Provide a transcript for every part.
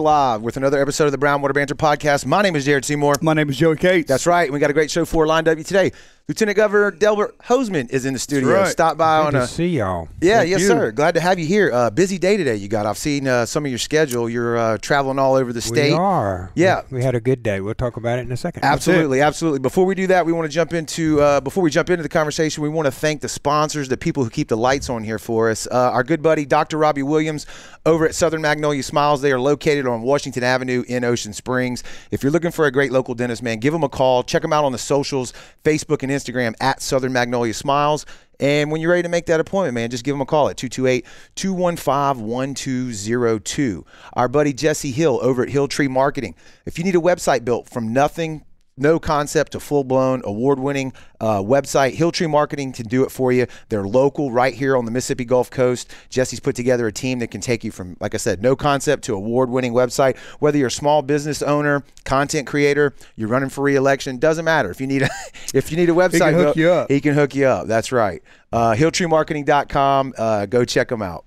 And we are live with another episode of the Brownwater Banter Podcast. My name is Jared Seymour. My name is Joey Cates. That's right. We got a great show for lined up today. Lieutenant Governor Delbert Hosemann is in the studio. right. Stop by Good on to a see y'all. yeah, Thank yes, you. sir. Glad to have you here. Uh, busy day today. You got. I've seen uh, some of your schedule. You're uh, traveling all over the state. We are. Yeah. We, we had a good day. We'll talk about it in a second. Absolutely, absolutely. Before we do that, we want to jump into uh, before we jump into the conversation. We want to thank the sponsors, the people who keep the lights on here for us. Uh, our good buddy Dr. Robbie Williams over at Southern Magnolia Smiles. They are located on Washington Avenue in Ocean Springs. If you're looking for a great local dentist, man, give them a call. Check them out on the socials, Facebook and Instagram at Southern Magnolia Smiles. And when you're ready to make that appointment, man, just give them a call at 228 215 1202. Our buddy Jesse Hill over at Hilltree Marketing. If you need a website built from nothing, no concept to full blown award winning uh, website. Hilltree Marketing can do it for you. They're local right here on the Mississippi Gulf Coast. Jesse's put together a team that can take you from, like I said, no concept to award winning website. Whether you're a small business owner, content creator, you're running for reelection, doesn't matter. If you need a, if you need a website, he can hook you up. He can hook you up. That's right. Uh, HilltreeMarketing.com. Uh, go check them out.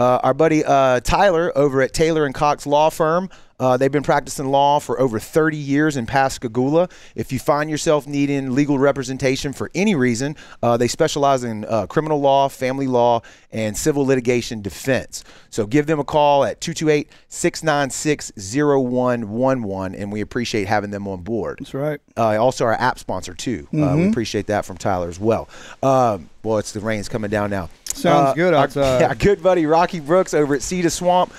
Uh, our buddy uh, Tyler over at Taylor and Cox Law Firm. Uh, they've been practicing law for over 30 years in Pascagoula. If you find yourself needing legal representation for any reason, uh, they specialize in uh, criminal law, family law, and civil litigation defense. So give them a call at 228 696 0111, and we appreciate having them on board. That's right. Uh, also, our app sponsor, too. Uh, we appreciate that from Tyler as well. Um, well, it's the rain's coming down now. Sounds Uh, good our- outside. yeah, our good buddy Rocky Brooks over at Sea 2 Swamp.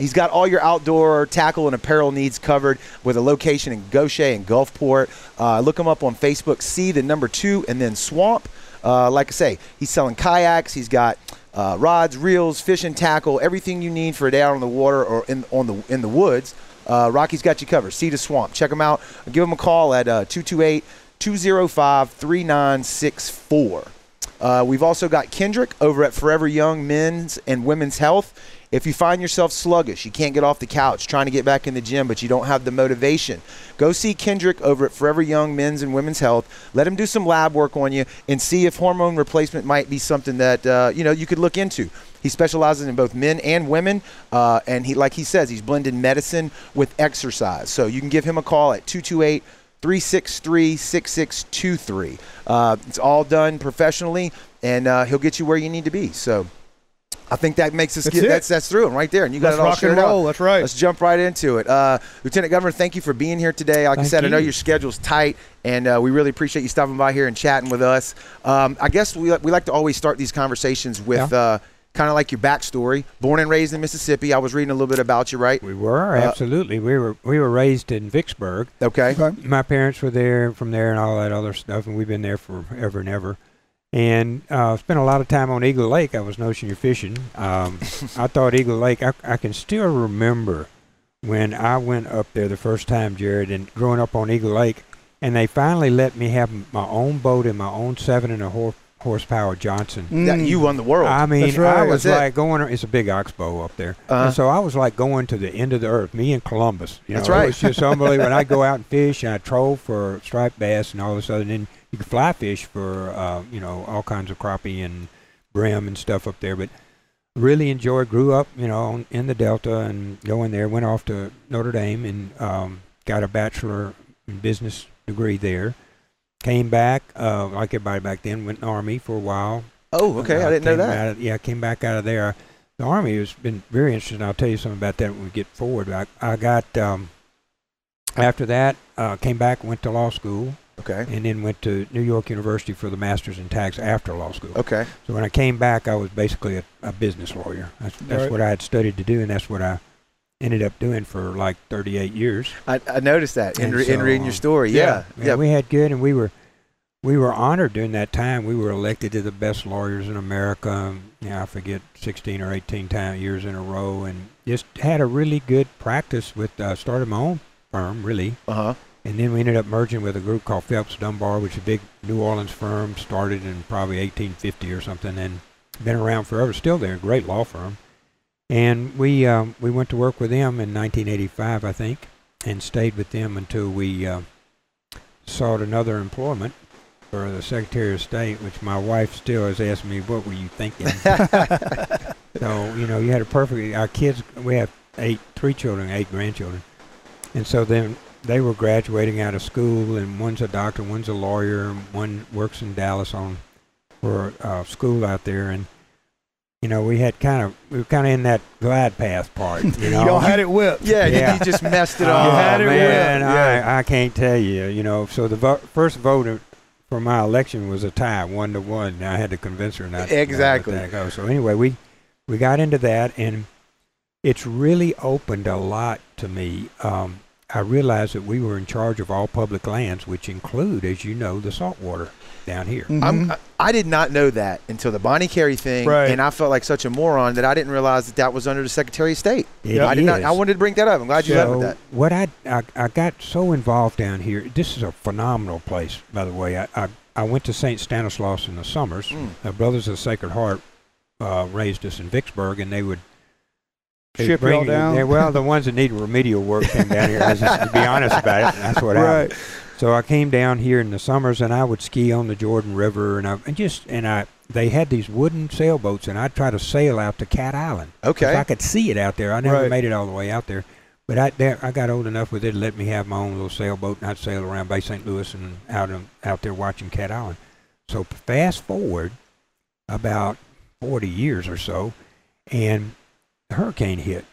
He's got all your outdoor tackle and apparel needs covered with a location in Gautier and Gulfport. Uh, look him up on Facebook. See the number two and then Swamp. Uh, like I say, he's selling kayaks. He's got uh, rods, reels, fishing tackle, everything you need for a day out on the water or in on the in the woods. Uh, Rocky's got you covered. Sea 2 Swamp. Check him out. Give him a call at uh, 228 205 3964. Uh, we've also got Kendrick over at Forever Young Men's and Women's Health. If you find yourself sluggish, you can't get off the couch, trying to get back in the gym, but you don't have the motivation, go see Kendrick over at Forever Young Men's and Women's Health. Let him do some lab work on you and see if hormone replacement might be something that uh, you know you could look into. He specializes in both men and women, uh, and he, like he says, he's blended medicine with exercise. So you can give him a call at 228- 363 6623. Uh, It's all done professionally, and uh, he'll get you where you need to be. So I think that makes us That's get that's that's through 'em right there, and you got Let's it all rock and shared out. That's right. Let's jump right into it. Uh, Lieutenant Governor, thank you for being here today. Like I Thank said, I know your schedule's tight, and uh, we really appreciate you stopping by here and chatting with us. Um, I guess we, we like to always start these conversations with Yeah. uh, kind of like your backstory. Born and raised in Mississippi. I was reading a little bit about you, right? We were Uh, absolutely. We were we were raised in Vicksburg. Okay. Okay. My parents were there from there and all that other stuff, and we've been there forever and ever. And uh, spent a lot of time on Eagle Lake. I was notion you're fishing. Um, I thought Eagle Lake. I, I can still remember when I went up there the first time, Jared, and growing up on Eagle Lake, and they finally let me have my own boat and my own seven and a hor- horsepower Johnson. Mm. you won the world. I mean, right. I was That's it. like going. It's a big oxbow up there, Uh-huh. and so I was like going to the end of the earth. Me and Columbus. You That's right. It was just unbelievable. and I'd go out and fish, and I'd troll for striped bass and all this other. And then you could fly fish for, uh, you know, all kinds of crappie and brim and stuff up there. But really enjoyed. Grew up, you know, in the Delta and going there. Went off to Notre Dame and um, got a bachelor in business degree there. Came back, uh, like everybody back then, went in the army for a while. oh, okay. Uh, I didn't know that. of- yeah, I came back out of there. The army has been very interesting. I'll tell you something about that when we get forward. I, I got um, after that uh, came back, went to law school, Okay. and then went to New York University for the master's in tax after law school. Okay. So when I came back, I was basically a, a business lawyer. That's, that's Right. what I had studied to do, and that's what I ended up doing for like 38 years. I, I noticed that in, And re- in reading your um, story. Yeah. Yeah. we had good, and we were we were honored during that time. We were elected to the best lawyers in America. um, Yeah, I forget 16 or 18 time, years in a row, and just had a really good practice with. Uh, started my own firm, really, Uh huh. And then we ended up merging with a group called Phelps Dunbar, which is a big New Orleans firm. Started in probably 1850 or something, and been around forever. Still there, great law firm. And we um, we went to work with them in 1985, I think, and stayed with them until we uh, sought another employment for the Secretary of State, which my wife still has asked me, "What were you thinking?" so you know, you had a perfect. Our kids, we have eight, three children, eight grandchildren, and so then they were graduating out of school, and one's a doctor, one's a lawyer, and one works in Dallas on for uh, school out there, and you know we had kind of we were kind of in that glide path part, you know. Y'all had it whipped. Yeah, you- Yeah. you just messed it Oh, up. had it man, well, yeah. I, I can't tell you. You know, so the vo- first vote for my election was a tie, one to one. And I had to convince her not to Exactly. let that go. So anyway, we we got into that, and it's really opened a lot to me. Um, I realized that we were in charge of all public lands, which include, as you know, the saltwater down here. Mhm. I'm, I did not know that until the Bonnet Carré thing, Right. and I felt like such a moron that I didn't realize that that was under the Secretary of State. It I did not. I wanted to bring that up. I'm glad you led with So that. what I, I I got so involved down here. This is a phenomenal place, by the way. I I, I went to St. Stanislaus in the summers. Mm. Brothers of the Sacred Heart uh, raised us in Vicksburg, and they'd Ship y'all down? yeah, well, the ones that needed remedial work came down here. Just to be honest about it, that's what happened. right. So I came down here in the summers, and I would ski on the Jourdan River, and I and just and I they had these wooden sailboats, and I'd try to sail out to Cat Island. If Okay. I could see it out there. I never Right. made it all the way out there. But I there, I got old enough with it to let me have my own little sailboat, and I'd sail around Bay St. Louis and out in, out there watching Cat Island. So fast forward about 40 years or so, and the hurricane hit,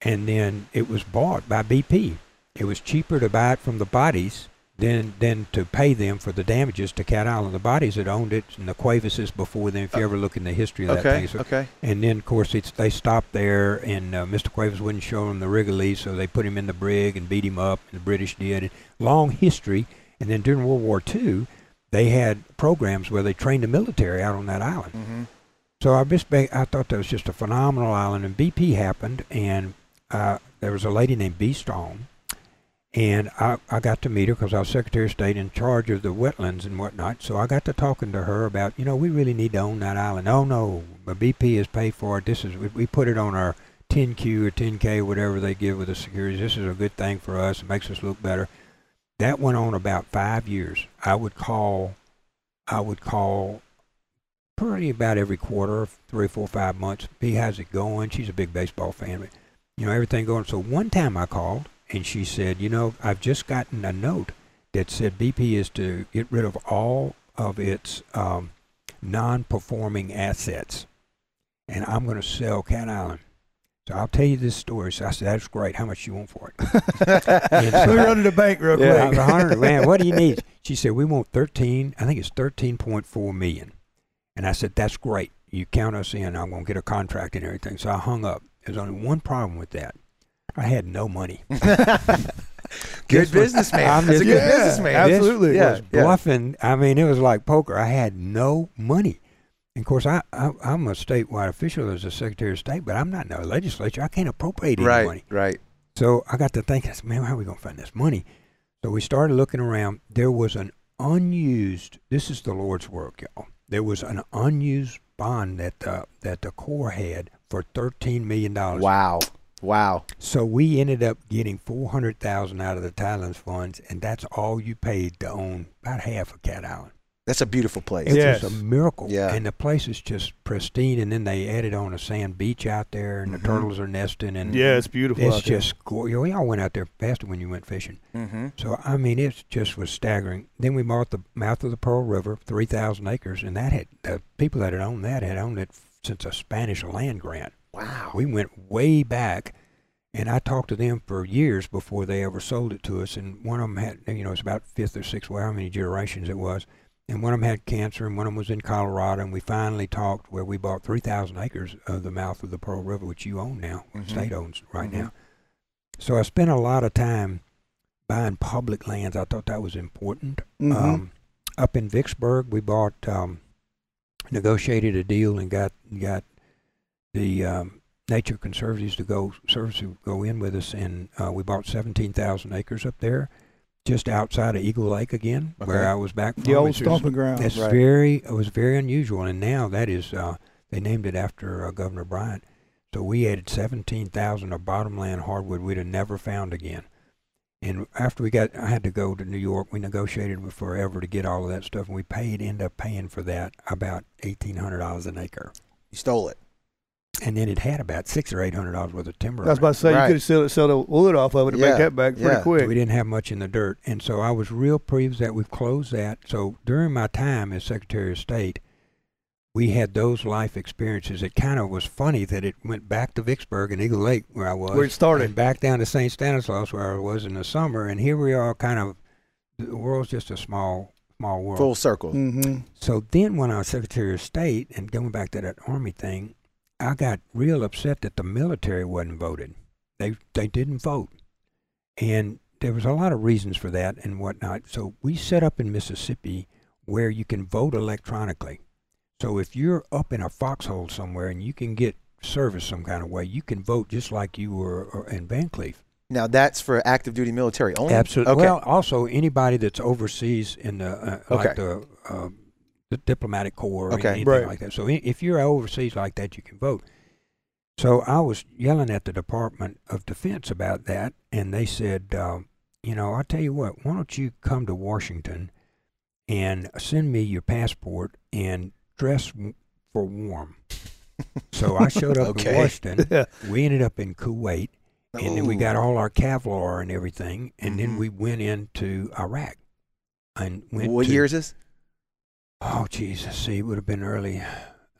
and then it was bought by BP. It was cheaper to buy it from the Boddies than than to pay them for the damages to Cat Island. The Boddies had owned it, and the Cuevases before them. If you ever look in the history of that Okay. thing, so Okay. and then, of course, it's, they stopped there, and uh, Mr. Cuevas wouldn't show them the Wrigley, so they put him in the brig and beat him up. And the British did. And long history. And then during World War II, they had programs where they trained the military out on that island. Mm-hmm. So I just I thought that was just a phenomenal island. And BP happened, and uh, there was a lady named B. Stone, and I, I got to meet her because I was Secretary of State in charge of the wetlands and whatnot. So I got to talking to her about, you know, we really need to own that island. Oh no, but BP has paid for it. This is we, we put it on our 10Q or 10K, whatever they give with the securities. This is a good thing for us. It makes us look better. That went on about five years. I would call, I would call pretty about every quarter, three, four, five months. B, how's it going? She's a big baseball fan, but you know everything going. So one time I called and she said, you know, I've just gotten a note that said BP is to get rid of all of its um, non-performing assets, and I'm going to sell Cat Island. So I'll tell you this story. So I said, that's great. How much you want for it? And Let me so- run to the bank real Yeah. I quick. was hundred, man, what do you need? She said, we want 13, I think it's 13.4 million. And I said, that's great. You count us in. I'm going to get a contract and everything. So I hung up. There's only one problem with that. I had no money. Good businessman. I'm That's a good Yeah, businessman. absolutely. This Yeah, was yeah. bluffing. I mean, it was like poker. I had no money. And of course, I, I, I'm a statewide official as a Secretary of State, but I'm not in the legislature. I can't appropriate any Right. money. Right. So I got to thinking, I said, man, how are we going to find this money? So we started looking around. There was an unused, this is the Lord's work, y'all. There was an unused bond that the, that the Corps had for $13 million. Wow. Wow. So we ended up getting 400000 out of the Tidelands funds, and that's all you paid to own about half of Cat Island. That's a beautiful place. It Yes. was a miracle. Yeah. And the place is just pristine, and then they added on a sand beach out there, and Mhm. the turtles are nesting, and Yeah, it's beautiful. it's out there. just gorgeous. We all went out there faster when you went fishing. Mm-hmm. So I mean, it just was staggering. Then we bought the mouth of the Pearl River, three thousand acres, and that had the people that had owned that had owned it since a Spanish land grant. Wow. We went way back, and I talked to them for years before they ever sold it to us. And one of them had, you know, it's about fifth or sixth, well, how many generations it was. And one of them had cancer, and one of them was in Colorado. And we finally talked where we bought three thousand acres of the mouth of the Pearl River, which you own now, Mhm. state owns right Mhm. now. So I spent a lot of time buying public lands. I thought that was important. Mhm. Um, up in Vicksburg, we bought, um, negotiated a deal and got got the um, nature conservatives to go service to go in with us, and uh, we bought seventeen thousand acres up there, just outside of Eagle Lake again, where I was back from. the old stomping ground. It's Right. very it was very unusual, and now that is uh, they named it after uh, Governor Bryant. So we added seventeen thousand of bottomland hardwood we'd have never found again. And after we got, I had to go to New York. We negotiated with forever to get all of that stuff, and we paid, end up paying for that about eighteen hundred dollars an acre. You stole it. And then it had about six or eight hundred dollars worth of timber. I was about to say Right. you could sell it, sell the wood off of it and Yeah, make that back pretty yeah. quick. We didn't have much in the dirt, and so I was real pleased that we've closed that. So during my time as Secretary of State, we had those life experiences. It kind of was funny that it went back to Vicksburg and Eagle Lake, where I was, Where it started. and back down to St. Stanislaus, where I was in the summer, and here we are, kind of. The world's just a small, small world. Full circle. Mm-hmm. So then, when I was Secretary of State, and going back to that Army thing, I got real upset that the military wasn't voted. They they didn't vote, and there was a lot of reasons for that and whatnot. So we set up in Mississippi where you can vote electronically. So if you're up in a foxhole somewhere and you can get service some kind of way, you can vote just like you were uh, in Vancleave. Now that's for active duty military only. Absolutely. Okay. Well, also anybody that's overseas in the uh, Okay. like the, uh, the diplomatic corps or Okay. anything Right. like that. So if you're overseas like that, you can vote. So I was yelling at the Department of Defense about that, and they said, um, you know, I'll tell you what, why don't you come to Washington and send me your passport and dress for warm. so I showed up Okay. in Washington. Yeah. We ended up in Kuwait and then we got all our Kevlar and everything, and Mhm. then we went into Iraq. And went What to, year is this? Oh Jesus! See, it would have been early.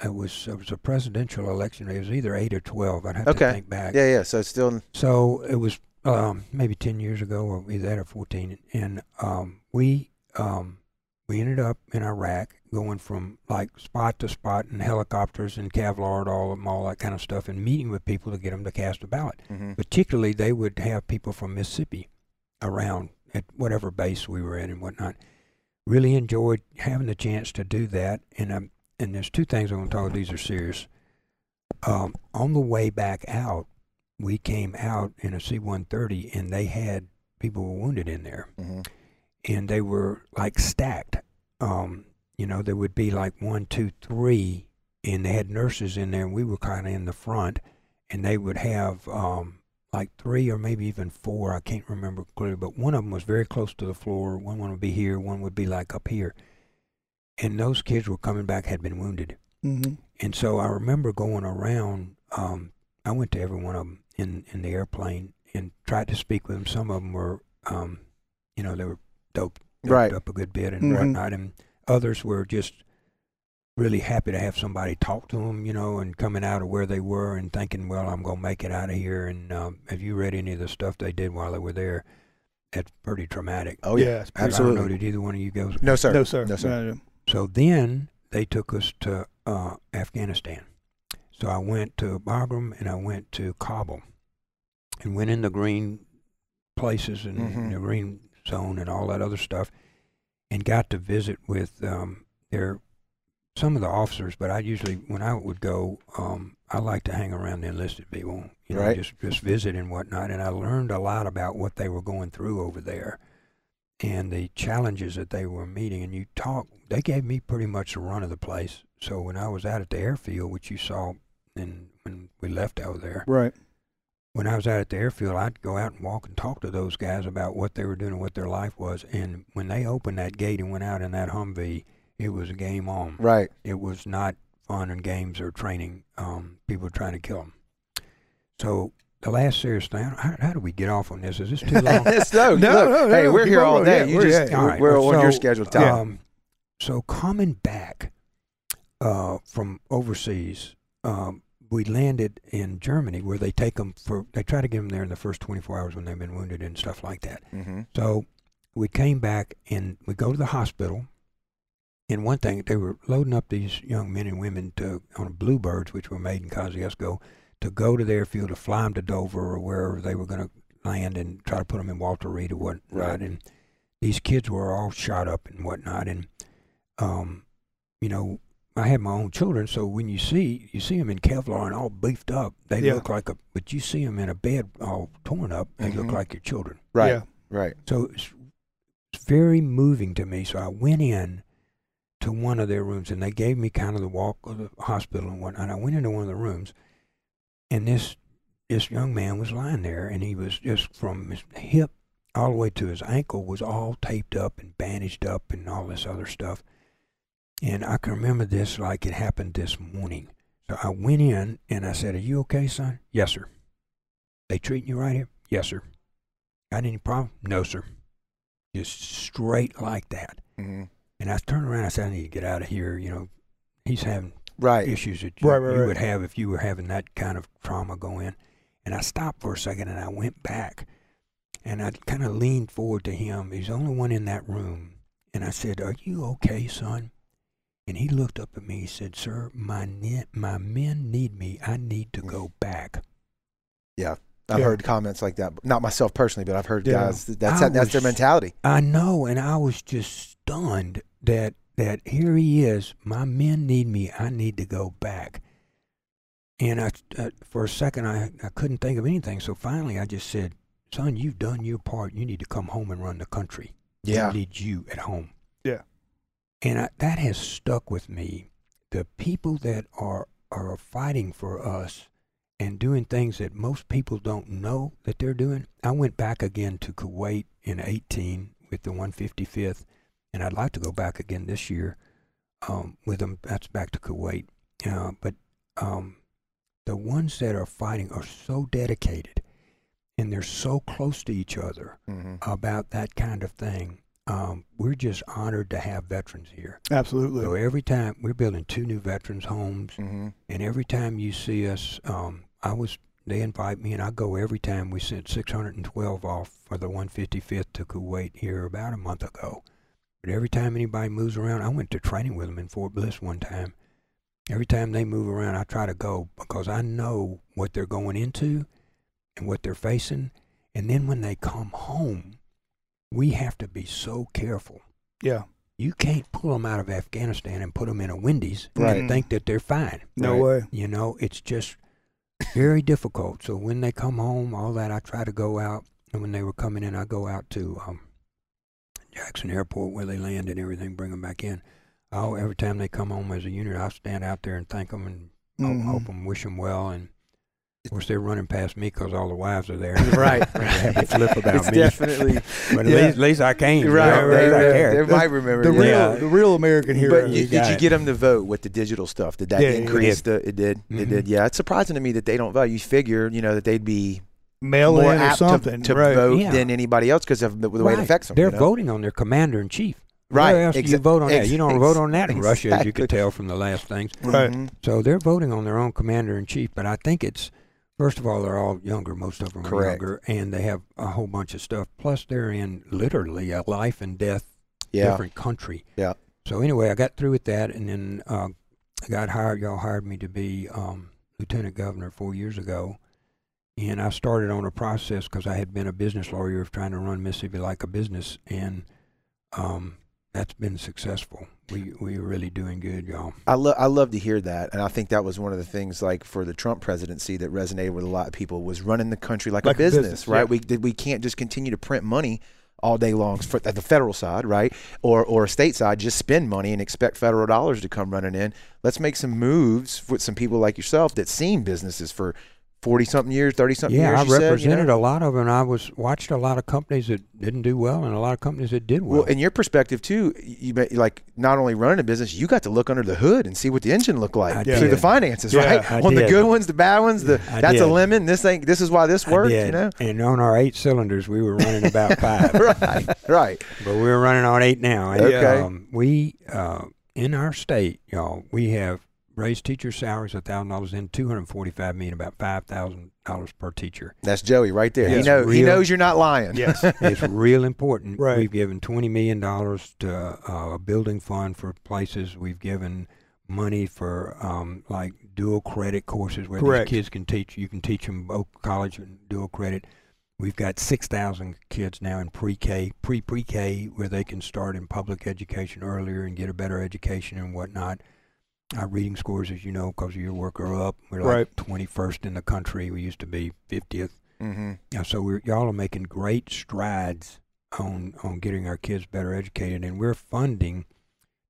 It was it was a presidential election. It was either eight or twelve. I'd have Okay. to think back. Yeah, yeah. So it's still. So it was um, maybe ten years ago, or either that or fourteen, and um, we um, we ended up in Iraq, going from like spot to spot in helicopters and Kevlar and all and all that kind of stuff, and meeting with people to get them to cast a ballot hmm particularly they would have people from Mississippi around at whatever base we were in and whatnot. Really enjoyed having the chance to do that, and um, and there's two things I want to talk. These are serious. Um, on the way back out, we came out in a C-130, and they had people were wounded in there, hmm and they were like stacked. Um, you know, there would be like one, two, three, and they had nurses in there, and we were kind of in the front, and they would have um, like three or maybe even four. I can't remember clearly, but one of them was very close to the floor. One would be here, one would be like up here, and those kids were coming back had been wounded. Mm-hmm. And so I remember going around. Um, I went to every one of them in, in the airplane and tried to speak with them. Some of them were, um, you know, they were dope, doped Right. up a good bit and Mhm. whatnot. And others were just really happy to have somebody talk to them, you know, and coming out of where they were and thinking, well, I'm going to make it out of here. And um, have you read any of the stuff they did while they were there? It's pretty traumatic. Oh yeah. Yeah, it's pretty- I don't know, did either one of you guys No sir. No, sir. No sir. No, no. so then they took us to uh, Afghanistan. So I went to Bagram and I went to Kabul and went in the green places and Mhm. the green zone and all that other stuff and got to visit with um, their some of the officers. But I usually, when I would go, um, I like to hang around the enlisted people, you know, Right. just just visit and whatnot. And I learned a lot about what they were going through over there and the challenges that they were meeting. And you talk, they gave me pretty much the run of the place. So when I was out at the airfield, which you saw, and when we left out there, Right. when I was out at the airfield, I'd go out and walk and talk to those guys about what they were doing and what their life was. And when they opened that gate and went out in that Humvee, it was a game on. Right. It was not fun and games or training. Um, people were trying to kill them. So the last serious thing, how, how do we get off on this? Is this too long? no, No, no, no, hey, we're here all day. you we're- just. All we're, right, we're on your so, schedule time. Um, so coming back uh, from overseas, um, we landed in Germany where they take them for. They try to get them there in the first 24 hours when they've been wounded and stuff like that. hmm So we came back and we go to the hospital. And one thing, they were loading up these young men and women to on bluebirds, which were made in Kosciusko, to go to the airfield to fly them to Dover or wherever they were going to land and try to put them in Walter Reed or whatnot. Right. And these kids were all shot up and whatnot. And, um, you know, I had my own children, so when you see you see them in Kevlar and all beefed up, they Yeah. look like a. But you see them in a bed all torn up, they look Mhm. like your children. Right. Yeah. Right. So it's, it's very moving to me. So I went in to one of their rooms, and they gave me kind of the walk of the hospital and whatnot. I went into one of the rooms, and this this young man was lying there, and he was just from his hip all the way to his ankle was all taped up and bandaged up and all this other stuff. And I can remember this like it happened this morning. So I went in and I said, "Are you okay, son?" "Yes, sir." "They treating you right here?" "Yes, sir." "Got any problem?" "No, sir." Just straight like that. hmm And I turned around. I said, "I need to get out of here." You know, he's having Right. issues that you, Right, right, you right. would have if you were having that kind of trauma go in. And I stopped for a second and I went back and I kind of leaned forward to him. He's the only one in that room. And I said, Are you okay, son? And he looked up at me. He said, Sir, my, ne- my men need me. I need to go back. Yeah. I've Yeah. heard comments like that. Not myself personally, but I've heard Yeah. guys. that- That's I that's their mentality. I know. And I was just stunned that, that here he is. My men need me. I need to go back. And I, uh, for a second, I, I couldn't think of anything. So finally, I just said, Son, you've done your part. You need to come home and run the country. Yeah. We need you at home. Yeah. And I, that has stuck with me. The people that are, are fighting for us and doing things that most people don't know that they're doing. I went back again to Kuwait in 18 with the 155th, and I'd like to go back again this year um, with them. That's back to Kuwait. Uh, but um, the ones that are fighting are so dedicated and they're so close to each other hmm about that kind of thing. Um, we're just honored to have veterans here. Absolutely. So every time we're building two new veterans homes, hmm and every time you see us, um, I was they invite me, and I go every time. We sent 612 off for the 155th to Kuwait here about a month ago. But every time anybody moves around, I went to training with them in Fort Bliss one time. Every time they move around, I try to go because I know what they're going into and what they're facing. And then when they come home, we have to be so careful yeah. you can't pull them out of Afghanistan and put them in a Wendy's Right. and think that they're fine. No Right. way. You know, it's just very difficult. So when they come home, all that, I try to go out. And when they were coming in, I go out to um, Jackson Airport where they land and everything, bring them back in. I'll, every time they come home as a unit, I'll stand out there and thank them and Mhm. hope, hope them, wish them well. And of course, they're running past me because all the wives are there. Right. They have a flip about It's me. definitely but at, yeah. least, at least I came. you right. know, they, at least they- they might remember The yeah. real, Yeah. the real American hero. But You you, did you get them to vote with the digital stuff? Did that Yeah, it increase the? It did. It Mhm. did. Yeah, it's surprising to me that they don't vote. You figure, you know, that they'd be Mail more in or apt something. to, to right. vote Yeah. than anybody else because of the, the way it affects them. They're you know? voting on their commander in chief. Right. Where else do you vote on that? You don't ex- vote on that in Russia, as you exactly. could tell from the last things. Right. Mhm. So they're voting on their own commander in chief. But I think it's first of all they're all younger. Most of them are younger, and they have a whole bunch of stuff. Plus, they're in literally a life and death Yeah. different country. Yeah. So anyway, I got through with that, and then uh, I got hired. Y'all hired me to be um, lieutenant governor four years ago, and I started on a process because I had been a business lawyer of trying to run Mississippi like a business, and um, that's been successful. We we are really doing good, y'all. I love I love to hear that, and I think that was one of the things like for the Trump presidency that resonated with a lot of people was running the country like, Like a business, business, right? yeah. We did we can't just continue to print money all day long for, at the federal side, right? Or or state side, just spend money and expect federal dollars to come running in. Let's make some moves with some people like yourself that seen businesses for forty something years, thirty something Yeah, years. I you said, you represented know? a lot of them. I was watched a lot of companies that didn't do well, and a lot of companies that did well. Well, in your perspective too, you like not only running a business, you got to look under the hood and see what the engine looked like I through the finances, Yeah, right? I On the good ones, the bad ones, the I that's a lemon. This ain't. This is why this works, you know. And on our eight cylinders, we were running about five. right, right. But we're running on eight now. And, Okay. Um, we uh, in our state, y'all, we have raised teacher salaries a thousand dollars in two hundred forty-five million, about five thousand dollars per teacher. That's Joey right there. He Yes, know he knows you're not lying. Yes. It's real important. Right. We've given twenty million dollars to uh, a building fund for places. We've given money for um, like dual credit courses where Correct. these kids can teach. You can teach them both college and dual credit. We've got six thousand kids now in pre-K, pre-pre-K, where they can start in public education earlier and get a better education and whatnot. Our reading scores, as you know, because of your work, are up. We're like Right. twenty-first in the country. We used to be fiftieth. Mm-hmm. Yeah, so we're y'all are making great strides on on getting our kids better educated, and we're funding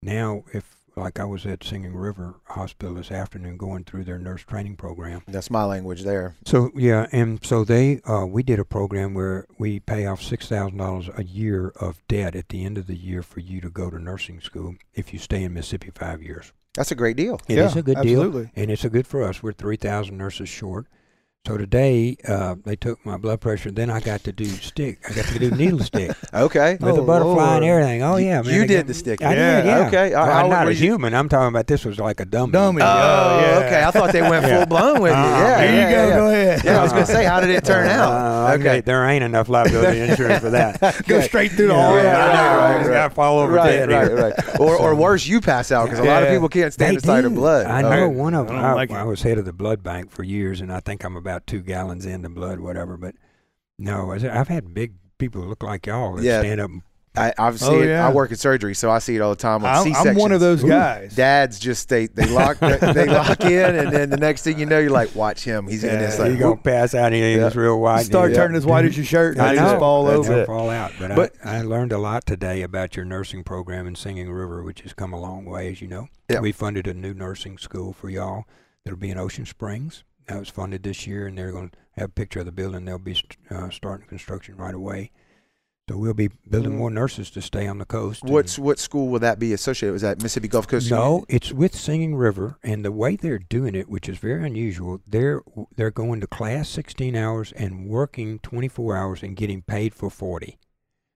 now. If like I was at Singing River Hospital this afternoon, going through their nurse training program. That's my language there. So yeah, and so they uh, we did a program where we pay off six thousand dollars a year of debt at the end of the year for you to go to nursing school if you stay in Mississippi five years. That's a great deal. It is Yeah, a good absolutely. deal, and it's a good for us. We're three thousand nurses short. So today uh, they took my blood pressure. Then I got to do stick. I got to do needle stick Okay. with Oh, a butterfly and everything. Oh yeah, man. you I did got- the stick. I Yeah, did. Yeah. okay. Well, I'm not a you- human. I'm talking about this was like a dummy. Dummy. Oh, Oh, yeah. okay. I thought they went Yeah. full blown with you. Uh-huh. Yeah, Here yeah, you go. yeah, Go ahead. Yeah, I was gonna say, how did it turn out? Uh, Okay. okay, there ain't enough liability insurance for that. Go straight through the Yeah, arm. right, I know, right, Just right. gotta fall over Right, dead right, here. right. Or, or worse, you pass out because a lot of Yeah. people can't stand They the sight of do. blood. I know one of I them. don't I, like it. I was head of the blood bank for years, and I think I'm about two gallons into blood, whatever. But no, I said- I've had big people look like y'all that Yeah. stand up. I, I've Oh, seen. it. yeah. I work in surgery, so I see it all the time. On I'm, C-sections. I'm one of those Ooh. guys. Dads just they they lock they lock in, and then the next thing you know, you're like, watch him. He's in Yeah, this you like, gonna pass out, and Yeah. real wide. You start Yeah. turning as white as your shirt, and I know. just fall That's over. fall out. But, But- I, I learned a lot today about your nursing program in Singing River, which has come a long way, as you know. Yeah. We funded a new nursing school for y'all that'll be in Ocean Springs. That was funded this year, and they're going to have a picture of the building. They'll be st- uh, starting construction right away. So we'll be building more nurses to stay on the coast. what's what school will that be associated? with? Is that Mississippi Gulf Coast? no, it's with Singing River, and the way they're doing it, which is very unusual, they're they're going to class 16 hours and working 24 hours and getting paid for 40.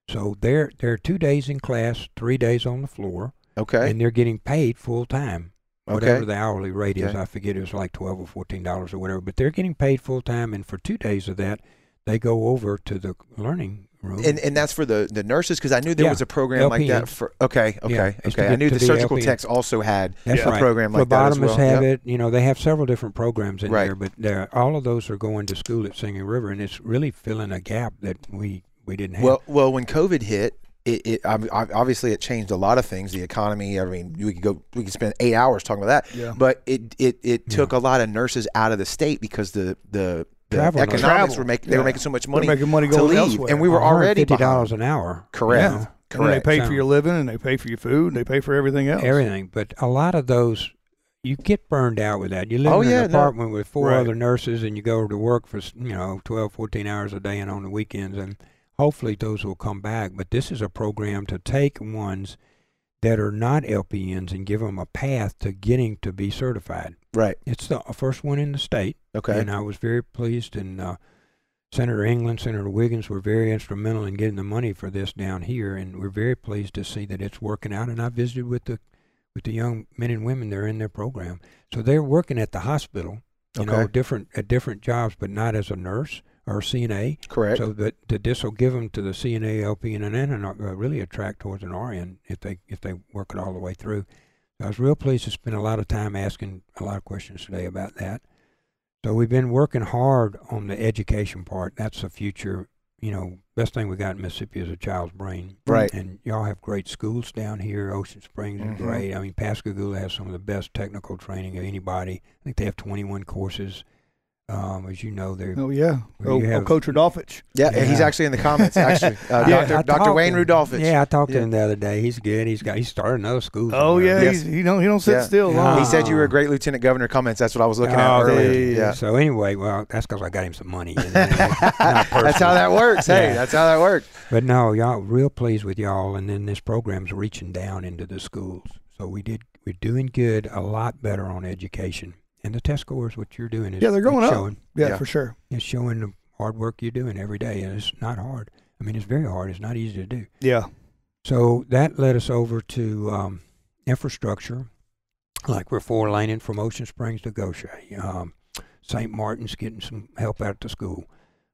So they're they're two days in class, three days on the floor, Okay. and they're getting paid full time. Whatever Okay. the hourly rate is, I forget it was like 12 or 14 dollars or whatever, but they're getting paid full time, and for two days of that, they go over to the learning room. And and that's for the the nurses because I knew there Yeah. was a program like that for. Okay. Okay. Yeah, okay. I knew to the surgical LPN. techs also had That's a right. program like that as well. have Yep. it. You know, they have several different programs in Right. there, but all of those are going to school at Singing River, and it's really filling a gap that we we didn't have. Well, well, when COVID hit, it, it ob- ob- obviously it changed a lot of things. The economy. I mean, we could go, we could spend eight hours talking about that. Yeah. But it it, it took a lot of nurses out of the state because the the, the Travel economics Travel. were making they were making so much They're money making money to leave, elsewhere. and we were already fifty dollars an hour. Correct. you know, And they Correct. pay So- for your living, and they pay for your food, and they pay for everything else. everything. But a lot of those, you get burned out with that. You live Oh, in yeah, an no. apartment with four Right. other nurses, and you go to work for s- you know 12, 14 hours a day, and on the weekends, and hopefully those will come back. But this is a program to take ones that are not LPNs and give them a path to getting to be certified. Right. It's the first one in the state. Okay. And I was very pleased, and uh, Senator England, Senator Wiggins were very instrumental in getting the money for this down here, and we're very pleased to see that it's working out. And I visited with the with the young men and women that are in their program, so they're working at the hospital, you know, different at different jobs, but not as a nurse or CNA. Correct. So that, that this will give them to the CNA, LP, and uh, really attract towards an RN if they if they work it all the way through. I was real pleased to spend a lot of time asking a lot of questions today about that. So we've been working hard on the education part. That's the future. You know, best thing we got in Mississippi is a child's brain. Right. And y'all have great schools down here. Ocean Springs Mhm. is great. I mean, Pascagoula has some of the best technical training of anybody. I think they have 21 courses. Um, as you know, they're Oh yeah, oh, you oh, Coach Rodolfich. yeah, and he's actually in the comments. Actually, uh, Yeah, Dr. Dr. Wayne. Rodolfich. Yeah, I talked Yeah. to him the other day. He's good. He's got he started another school. Oh yeah, somewhere. Yes. he don't he don't sit Yeah. still. Yeah. long. He said you were a great lieutenant governor. Comments. That's what I was looking Oh, at earlier. yeah, Yeah. So anyway, well, that's because I got him some money. you That's how that works. Hey, Yeah. that's how that works. But no, y'all real pleased with y'all, and then this program's reaching down into the schools. So we did we're doing good, a lot better on education, and the test scores. What you're doing is Yeah, they're going up. Showing, yeah, Yeah. for sure. it's showing the hard work you're doing every day, and it's not hard. I mean, it's very hard. It's not easy to do. Yeah, So that led us over to um, infrastructure, like we're four laning from Ocean Springs to Gautier. Um, St. Martin's getting some help out at the school.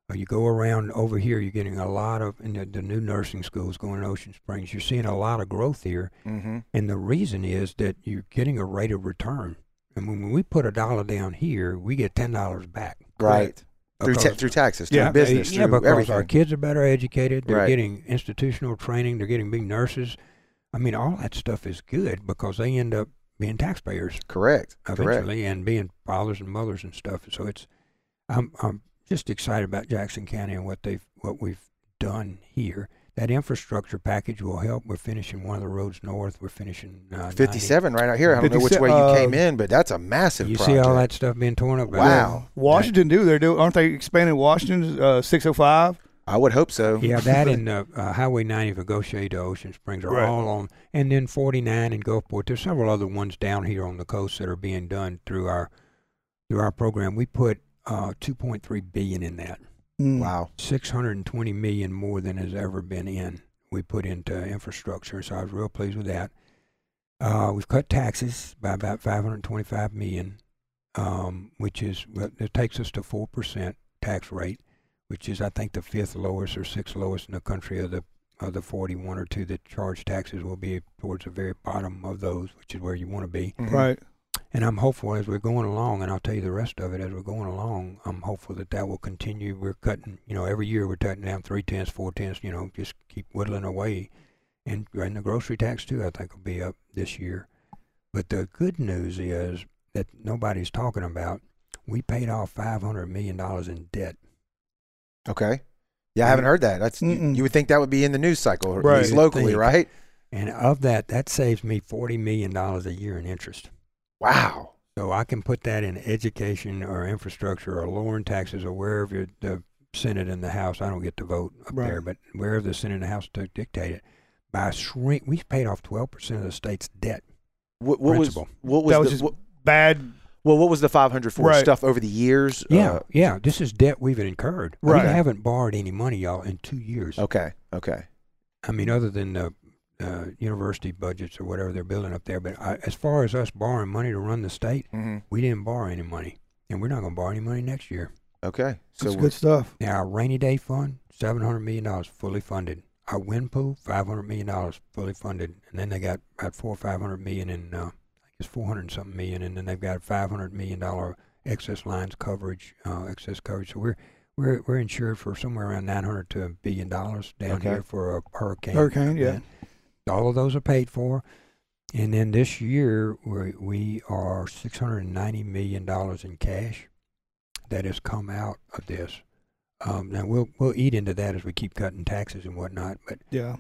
Uh, you go around over here, you're getting a lot of, in the, the new nursing schools going to Ocean Springs, you're seeing a lot of growth here. Mm-hmm. And the reason is that you're getting a rate of return. And when we put a dollar down here, we get $10 back. Right. Through, ta- through taxes, through Yeah, business, yeah, through because everything. our kids are better educated. They're Right. getting institutional training. They're getting big nurses. I mean, all that stuff is good because they end up being taxpayers Correct. Correct. eventually and being fathers and mothers and stuff. So it's, I'm, I'm just excited about Jackson County and what they've, what we've done here. That infrastructure package will help. We're finishing one of the roads north. We're finishing uh, 90. 57 right out here. I don't know which 57, way you uh, came in, but that's a massive You project. see all that stuff being torn up? Wow. Washington do they're doing? Aren't they expanding Washington uh, 605? I would hope so. Yeah, that and uh, uh, Highway 90 from Gautier to Ocean Springs are Right. all on, and then 49 in Gulfport. There's several other ones down here on the coast that are being done through our through our program. We put uh, 2.3 billion in that, Mm. Wow. 620 million more than has ever been in. We put into infrastructure, so I was real pleased with that. Uh, we've cut taxes by about 525 million, um, which is well, it takes us to four percent tax rate, which is I think the fifth lowest or sixth lowest in the country of the of the 41 or two that charge taxes will be towards the very bottom of those, which is where you want to be. Mhm. Right. And I'm hopeful as we're going along, and I'll tell you the rest of it as we're going along. I'm hopeful that that will continue. We're cutting, you know, every year we're cutting down three tenths, four tenths, you know, just keep whittling away. And, and the grocery tax too, I think, will be up this year. But the good news is that nobody's talking about. We paid off five hundred million dollars in debt. Okay. Yeah, I haven't heard that. That's you, Mm-mm. you would think that would be in the news cycle, Right. locally, think. right? And of that, that saves me forty million dollars a year in interest. Wow. So I can put that in education or infrastructure or lowering taxes or wherever the Senate and the House. I don't get to vote up Right. there, but wherever the Senate and the House to dictate it. By shrink, we paid off twelve percent of the state's debt. What, what was what was That was the, what, Bad. well? What was the five hundred four Right. stuff over the years? Yeah, Uh, yeah. This is debt we've incurred. Right. We haven't borrowed any money, y'all, in two years. okay. Okay. I mean, other than the uh, university budgets or whatever they're building up there. But I, as far as us borrowing money to run the state, hmm we didn't borrow any money, and we're not going to borrow any money next year. Okay. So That's good stuff. Now, our rainy day fund, seven hundred million dollars, fully funded. Our wind pool, five hundred million dollars, fully funded. And then they got about four or five hundred million in, uh, I think it's four hundred something million, and then they've got five hundred million dollar excess lines coverage, uh, excess coverage. So we're we're we're insured for somewhere around nine hundred to a billion dollars down Okay. here for a hurricane. Hurricane, yeah. All of those are paid for. And then this year, we we are six hundred and ninety million dollars in cash that has come out of this. Um, now we'll we'll eat into that as we keep cutting taxes and whatnot. But Yeah.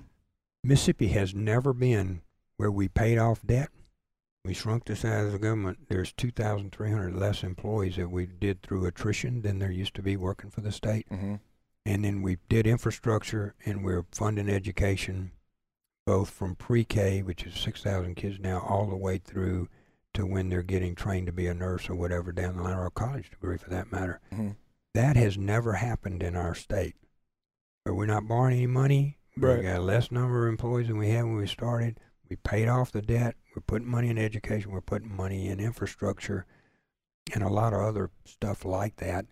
Mississippi has never been where we paid off debt. We shrunk the size of the government. There's 2,300 less employees that we did through attrition than there used to be working for the state. Mhm. And then we did infrastructure and we're funding education, both from pre-K, which is 6,000 kids now, all the way through to when they're getting trained to be a nurse or whatever down the line, or a college degree for that matter. Mhm. That has never happened in our state. We're not borrowing any money. Right. We got a less number of employees than we had when we started. We paid off the debt. We're putting money in education. We're putting money in infrastructure, and a lot of other stuff like that.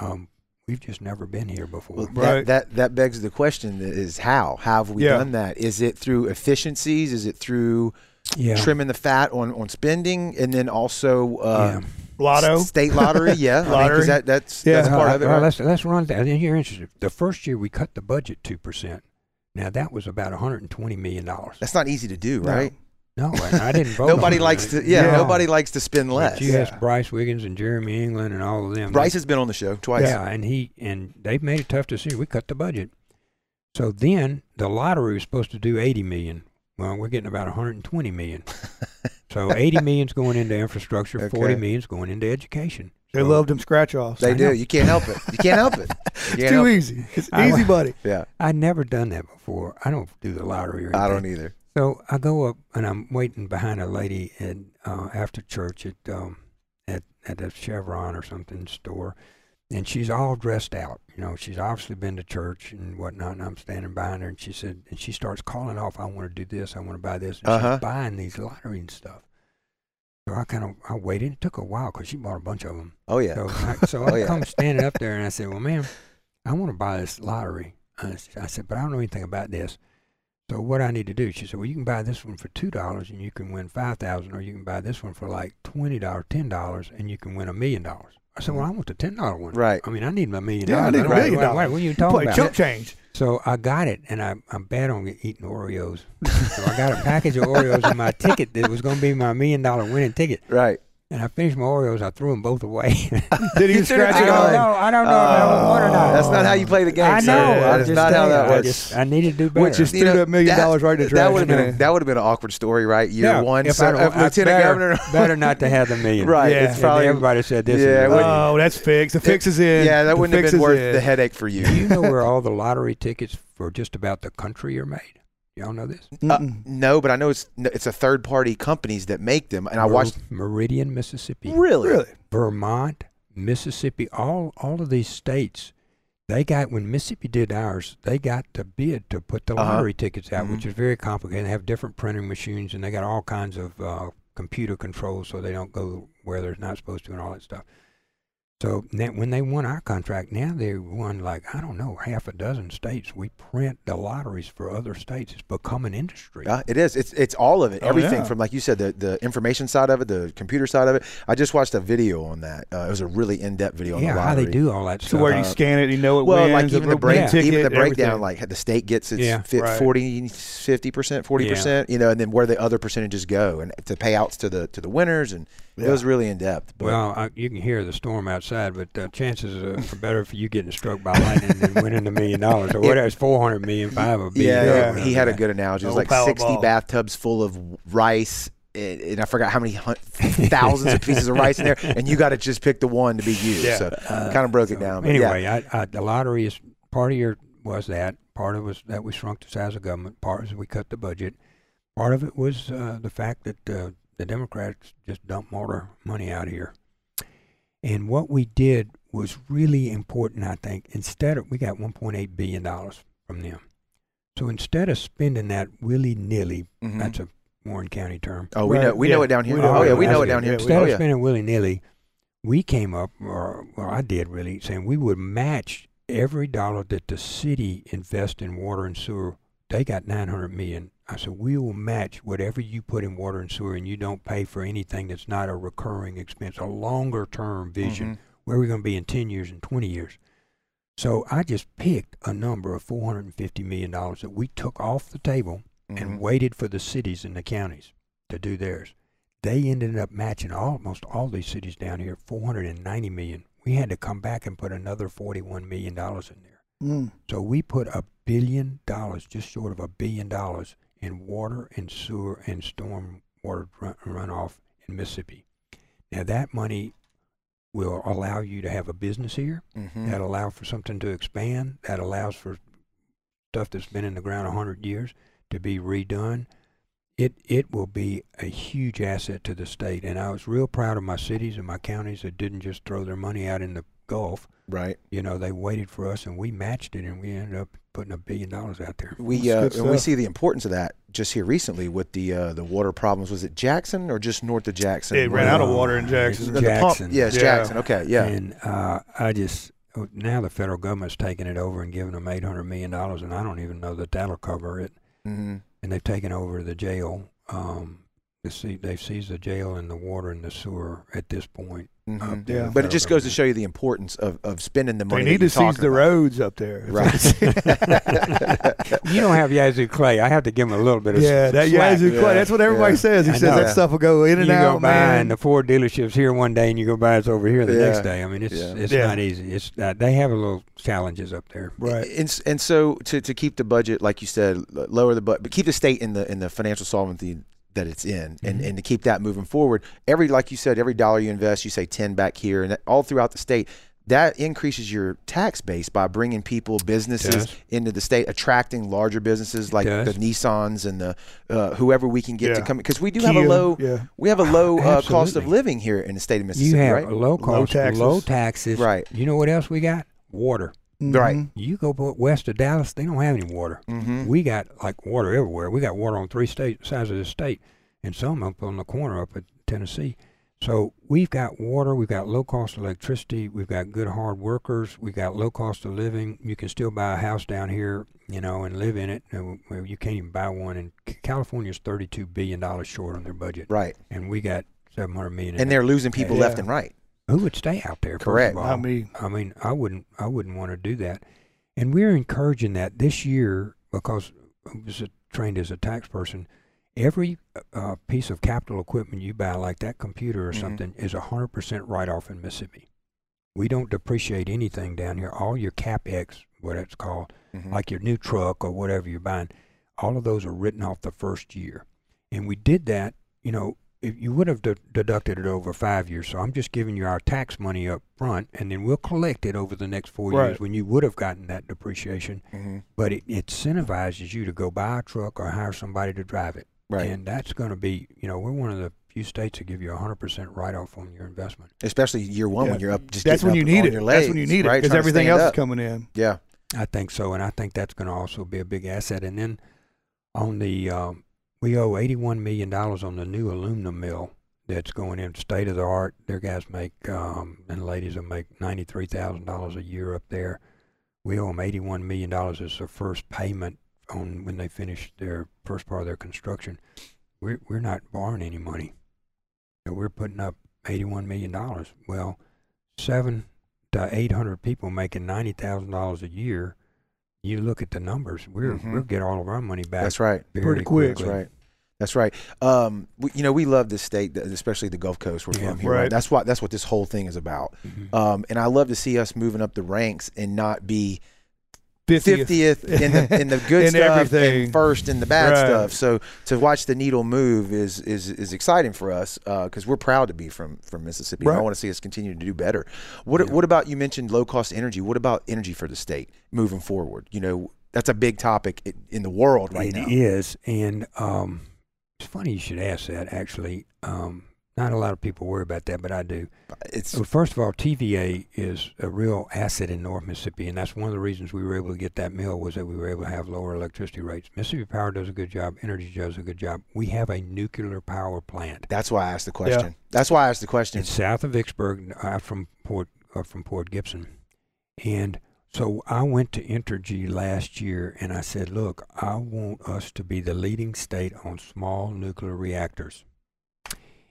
Um, we've just never been here before. Well, Right. that, that that begs the question: is how? How have we Yeah. done that? Is it through efficiencies? Is it through yeah. trimming the fat on, on spending, and then also uh, yeah. Lotto. s- state lottery? Yeah, I mean, 'cause Lottery. that that's Yeah. that's part Uh, of it. well, right? let's let's run that. And you're interested. The first year we cut the budget two percent. Now that was about 120 million dollars. That's not easy to do, right? No, and I didn't vote. Nobody on likes it. to. Yeah, Yeah. nobody likes to spend But less. You Yeah. asked Brice Wiggins and Jeremy England and all of them. Bryce has been on the show twice. Yeah, and he and they've made a tough decision. We cut the budget. So then the lottery was supposed to do 80 million. Well, we're getting about 120 million. so 80 million's going into infrastructure, 40 million's going into education. They So love them scratch offs. They I do. know. You can't help it. You can't help it. It's can't too help it. easy. It's I- easy, buddy. Yeah, I'd never done that before. I don't do the lottery or anything. I don't either. So I go up and I'm waiting behind a lady at uh, after church at um, at at a Chevron or something store, and she's all dressed out. You know, she's obviously been to church and whatnot. And I'm standing behind her, and she said, and she starts calling off, "I want to do this. I want to buy this." And Uh-huh. she's buying these lottery and stuff. So I kind of I waited. It took a while because she bought a bunch of them. Oh yeah. So I, so Oh, I yeah. come standing up there and I said, "Well, ma'am, I want to buy this lottery." I, said, "But I don't know anything about this. So what I need to do?" She said, "Well, you can buy this one for two dollars and you can win five thousand, or you can buy this one for like twenty dollars, ten dollars, and you can win a million dollars." I said, "Well, I want the ten dollar one. Right. I mean, I need my million dollars. Yeah, I need a million what- What, dollars. what are you talking Play about?" chump change. So I got it, and I, I'm bad on eating Oreos. so I got a package of Oreos in my ticket that was going to be my million dollar winning ticket. Right. And I finished my Oreos. I threw them both away. Did he You scratch it don't off? know. I don't know if I won or not. That's not how you play the game. I sir. know. That I'm is just not how saying, that I, works. just, I need to do better. Which is You threw know, that million that- dollars right in the That would have been a, that would have been an awkward story, right? Year Yeah, one, if so, I don't- of I- Lieutenant better, Governor. better not to have the million. Right, Yeah. it's And probably everybody said this. Yeah, is Oh, that's fixed. The fix is in. yeah, that wouldn't have been worth the headache for you. Do you know where all the lottery tickets for just about the country are made? Y'all know this? Uh, no, but I know it's it's a third party companies that make them, and I watched. Meridian, Mississippi, Really? really? Vermont, Mississippi, all all of these states. They got when Mississippi did ours, they got the bid to put the Uh-huh. lottery tickets out, which Mhm. is very complicated. They have different printing machines, and they got all kinds of uh, computer controls, so they don't go where they're not supposed to, and all that stuff. So now, when they won our contract, now they won like I don't know half a dozen states. We print the lotteries for other states. It's become an industry. Yeah, it is. It's it's all of it. Oh, Everything yeah. from like you said, the the information side of it, the computer side of it. I just watched a video on that. Uh, it was a really in depth video on yeah, the how they do all that So stuff. where you Uh, scan it, you know it Well, wins. like the even the little break, green ticket, even the breakdown, everything. like the state gets its Yeah. fi- Right. 40, 50 percent, forty percent, you know, and then where the other percentages go, and to payouts to the to the winners, and it was really in depth. But Well, I, you can hear the storm outside, but uh, chances are are better for you getting struck by lightning than winning the million dollars or whatever. It's four hundred million, five a billion. yeah, Yeah. yeah, he had a good analogy. It was like sixty Powerball. bathtubs full of rice. And and I forgot how many hun- thousands of pieces of rice in there, and you got to just pick the one to be used. Yeah. So Uh, kind of broke it down. but yeah. Anyway, I, I, the lottery is part of your was that part of it was that we shrunk the size of government. Part is we cut the budget. Part of it was uh, the fact that uh, the Democrats just dumped more their money out here. And what we did was really important, I think. Instead of we got 1.8 billion dollars from them, so instead of spending that willy nilly, Mhm. that's a Warren County term. Oh, we Right, know we yeah, know it down here. we oh yeah, we know it down here. Yeah, too. we Instead Oh of spending willy nilly, we came up, or well, I did really, saying we would match every dollar that the city invests in water and sewer. They got nine hundred million. I said we will match whatever you put in water and sewer, and you don't pay for anything that's not a recurring expense, a longer term vision. Mhm. Where we're going to be in ten years and twenty years. So I just picked a number of four hundred and fifty million dollars that we took off the table Mhm. and waited for the cities and the counties to do theirs. They ended up matching almost all these cities down here, 490 million. We had to come back and put another 41 million dollars in there. Mm. So we put a billion dollars, just short of a billion dollars, in water and sewer and storm water run, runoff in Mississippi. Now that money will allow you to have a business here. Mhm. That allow for something to expand. That allows for stuff that's been in the ground a hundred years to be redone. It it will be a huge asset to the state, and I was real proud of my cities and my counties that didn't just throw their money out in the Gulf. Right. You know, they waited for us, and we matched it, and we ended up putting a billion dollars out there. We uh, and we see the importance of that just here recently with the uh, the water problems. Was it Jackson or just north of Jackson? It ran out of water in Jackson. Jackson. Yes, Yeah. Jackson. Okay, yeah. And uh, I just oh, now the federal government's taking it over and giving them eight hundred million dollars, and I don't even know that that'll cover it. hmm and they've taken over the jail. Um, the se- they've seized the jail and the water and the sewer at this point. hmm Yeah. But it just goes to show you the importance of, of spending the money. They need to seize the roads up there. Right. You don't have Yazoo Clay. I have to give him a little bit of yeah, that slack. Yazoo Yeah, Clay. That's what everybody yeah. says. He I says know. that stuff will go in and you out, go by man. and the Ford dealerships here one day, and you go by it's over here the next day. I mean, it's it's not easy. It's uh, they have a little challenges up there. right. And, and so to, to keep the budget, like you said, lower the budget, but keep the state in the in the financial solvency that it's in, and, Mhm. and to keep that moving forward. Every like you said, every dollar you invest, you say ten back here, and that, all throughout the state. That increases your tax base by bringing people, businesses into the state, attracting larger businesses like the. Nissans and the uh, whoever we can get to come. Because we do have a low, Yeah. we have a low uh, cost of living here in the state of Mississippi, You have right? a low cost, taxes. low taxes. Right. You know what else we got? Water. Right. Mhm. You go west of Dallas, they don't have any water. Mm-hmm. We got like water everywhere. We got water on three state sides of the state, and some up on the corner up at Tennessee. So we've got water. We've got low cost electricity. We've got good hard workers. we've got low cost of living. You can still buy a house down here, you know, and live in it. You can't even buy one. And California's thirty-two billion dollars short on their budget, Right. and we got seven hundred million. And they're losing people Yeah. left and right. Who would stay out there? first of Correct. all? Not me. I mean, I wouldn't, I wouldn't want to do that. And we're encouraging that this year because I was a- trained as a tax person. Every uh, piece of capital equipment you buy, like that computer or Mhm. something, is a hundred percent write off in Mississippi. We don't depreciate anything down here. All your capex, what it's called, Mhm. like your new truck or whatever you're buying, all of those are written off the first year. And we did that, you know, if you would have de- deducted it over five years. So I'm just giving you our tax money up front, and then we'll collect it over the next four Right. years when you would have gotten that depreciation. Mhm. But it incentivizes you to go buy a truck or hire somebody to drive it. Right. And that's going to be, you know, we're one of the few states that give you a 100% write off on your investment. Especially year one Yeah. when you're up. Just That's when getting you need it. Your That's legs, when you need it right? because everything else up. is coming in. Yeah. I think so, and I think that's going to also be a big asset. And then on the, um, we owe $81 million on the new aluminum mill that's going in state of the art. Their guys make, um, and ladies will make $93,000 a year up there. We owe them $81 million as their first payment on when they finish their first part of their construction. We're, we're not borrowing any money. So we're putting up $81 million. Well, seven to 800 people making $90,000 a year, you look at the numbers, we're, Mhm. we'll get all of our money back That's right. very Pretty quick. That's right. That's right. Um, we, you know, we love this state, especially the Gulf Coast. We're Yeah. from here. Right. Right. That's what that's what this whole thing is about. Mhm. Um, and I love to see us moving up the ranks and not be 50th. Fiftieth in the in the good stuff everything. and first in the bad Right. stuff. So to watch the needle move is is is exciting for us because we're proud to be from from Mississippi. And I want to see us continue to do better. What Yeah. what about you mentioned low cost energy? What about energy for the state moving forward? You know, that's a big topic in, the world right It now. is, and um, it's funny you should ask that. Actually, um, not a lot of people worry about that, but I do. It's So first of all, TVA is a real asset in North Mississippi, and that's one of the reasons we were able to get that mill was that we were able to have lower electricity rates. Mississippi Power does a good job. Entergy does a good job. We have a nuclear power plant. that's why I asked the question. That's why I asked the question. It's south of Vicksburg, out from Port uh, from Port Gibson, and so I went to Entergy last year and I said, "Look, I want us to be the leading state on small nuclear reactors."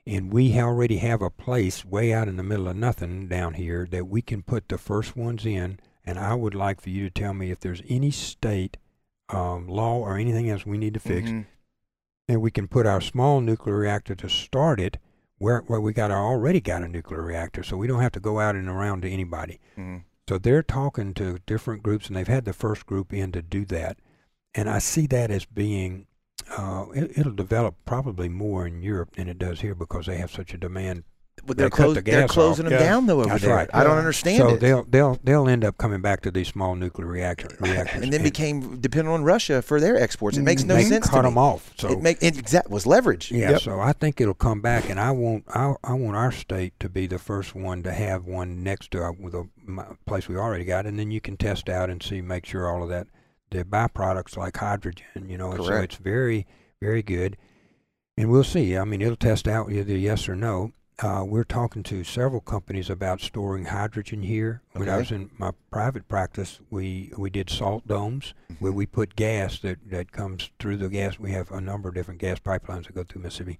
And we already have a place way out in the middle of nothing down here that we can put the first ones in. And I would like for you to tell me if there's any state um, law or anything else we need to fix Mhm. and we can put our small nuclear reactor to start it where, where we got our, already got a nuclear reactor, so we don't have to go out and around to anybody. Mhm. So they're talking to different groups, and they've had the first group in to do that. And I see that as being, uh, it, it'll develop probably more in Europe than it does here because they have such a demand. But they're, They cut close, the they're closing off. them Yeah. down though over That's there. right. I don't understand so it. they'll they'll they'll end up coming back to these small nuclear reactor, reactors, and then became dependent on Russia for their exports. It makes no they sense cut to them me. off. So it make it exact was leverage. Yeah, Yep. so I think it'll come back, and I want I, I want our state to be the first one to have one next to our, with a m- place we already got, and then you can test out and see, make sure all of that the byproducts like hydrogen, you know, and so it's very very good, and we'll see. I mean, it'll test out either yes or no. Uh, we're talking to several companies about storing hydrogen here. When I was in my private practice, we we did salt domes where Mm-hmm. we put gas that, that comes through the gas. We have a number of different gas pipelines that go through Mississippi.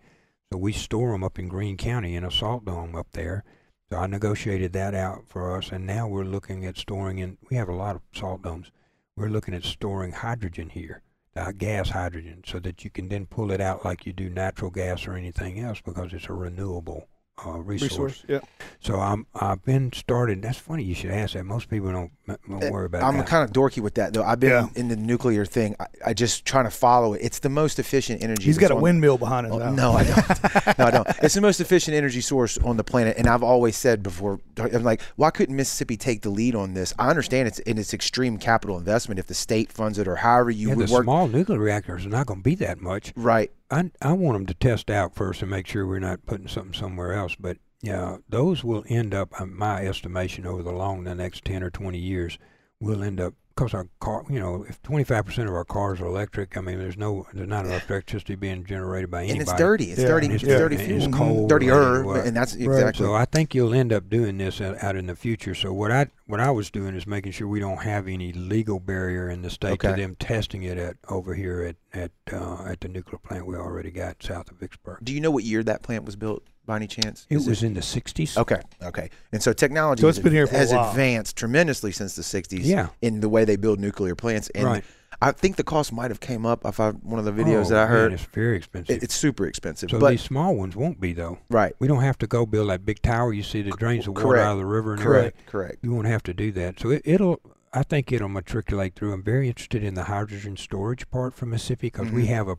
So we store them up in Greene County in a salt dome up there. So I negotiated that out for us, and now we're looking at storing in. We have a lot of salt domes. We're looking at storing hydrogen here, uh, gas hydrogen, so that you can then pull it out like you do natural gas or anything else because it's a renewable uh, resource. resource. Yeah. So I'm I've been started. That's funny you should ask that. Most people don't don't worry about I'm that. kind of dorky with that though. I've been Yeah. in the nuclear thing. I, I just trying to follow it. It's the most efficient energy. He's that's got a on- windmill behind his Oh, no, I don't. no, I don't. It's the most efficient energy source on the planet, and I've always said before. I'm like, why couldn't Mississippi take the lead on this? I understand it's in its extreme capital investment if the state funds it or however you yeah, would the work. small nuclear reactors are not going to be that much. right. I I want them to test out first and make sure we're not putting something somewhere else. But yeah, those will end up, in my estimation, over the long the next ten or twenty years, will end up because our car, you know, if twenty five percent of our cars are electric, I mean, there's no there's not enough electricity being generated by anybody. And it's dirty. It's Yeah. dirty. And It's, it's dirty dirty. fuel. And it's cold Dirtier, and and that's Right. exactly. So I think you'll end up doing this out out in the future. So what I what I was doing is making sure we don't have any legal barrier in the state to them testing it at over here at at uh, at the nuclear plant we already got south of Vicksburg. Do you know what year that plant was built by any chance? It Is was in the '60s. Okay, okay. And so technology So it's has- been here for a has while. advanced tremendously since the 60s Yeah. in the way they build nuclear plants. And Right. I think the cost might have came up if I one of the videos Oh, that I man, heard. it's very expensive. It, it's super expensive, so but these small ones won't be though. right, We don't have to go build that big tower you see that drains the water correct, out of the river and everything. correct, correct. You won't have to do that. So it, it'll. I think it'll matriculate through. I'm very interested in the hydrogen storage part for Mississippi because we Mhm. have a,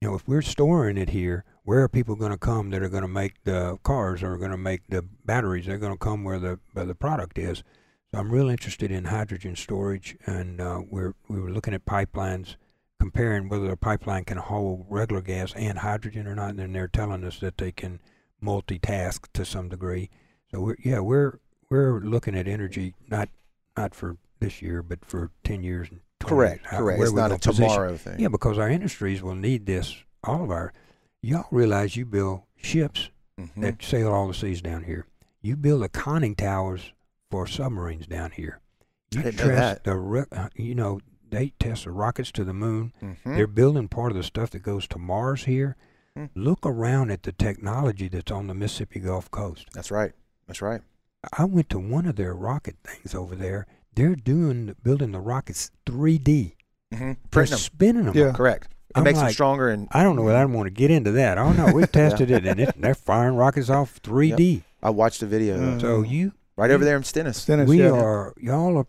you know, if we're storing it here, where are people going to come that are going to make the cars or are going to make the batteries? They're going to come where the where the product is. So I'm real interested in hydrogen storage, and uh, we're we were looking at pipelines, comparing whether a pipeline can hold regular gas and hydrogen or not. And they're telling us that they can multitask to some degree. So we're yeah we're we're looking at energy not not for this year but for ten years and 20 Correct, years, how- correct. It's we're not a gonna position- tomorrow thing. Yeah, because our industries will need this. All of our y'all realize you build ships Mhm. that sail all the seas down here. You build the conning towers for submarines down here. You I test that. the uh, you know they test the rockets to the moon. Mhm. They're building part of the stuff that goes to Mars here. Hmm. Look around at the technology that's on the Mississippi Gulf Coast. That's right. That's right. I went to one of their rocket things over there. They're doing building the rockets 3D. hmm They're Printing them. spinning them. Yeah. Correct. It I'm makes them stronger and I don't know whether I want to get into that. Oh no, we've tested it and it, they're firing rockets off 3D. I watched a video Mm. So you, right over there in Stennis. Stennis we yeah. are y'all are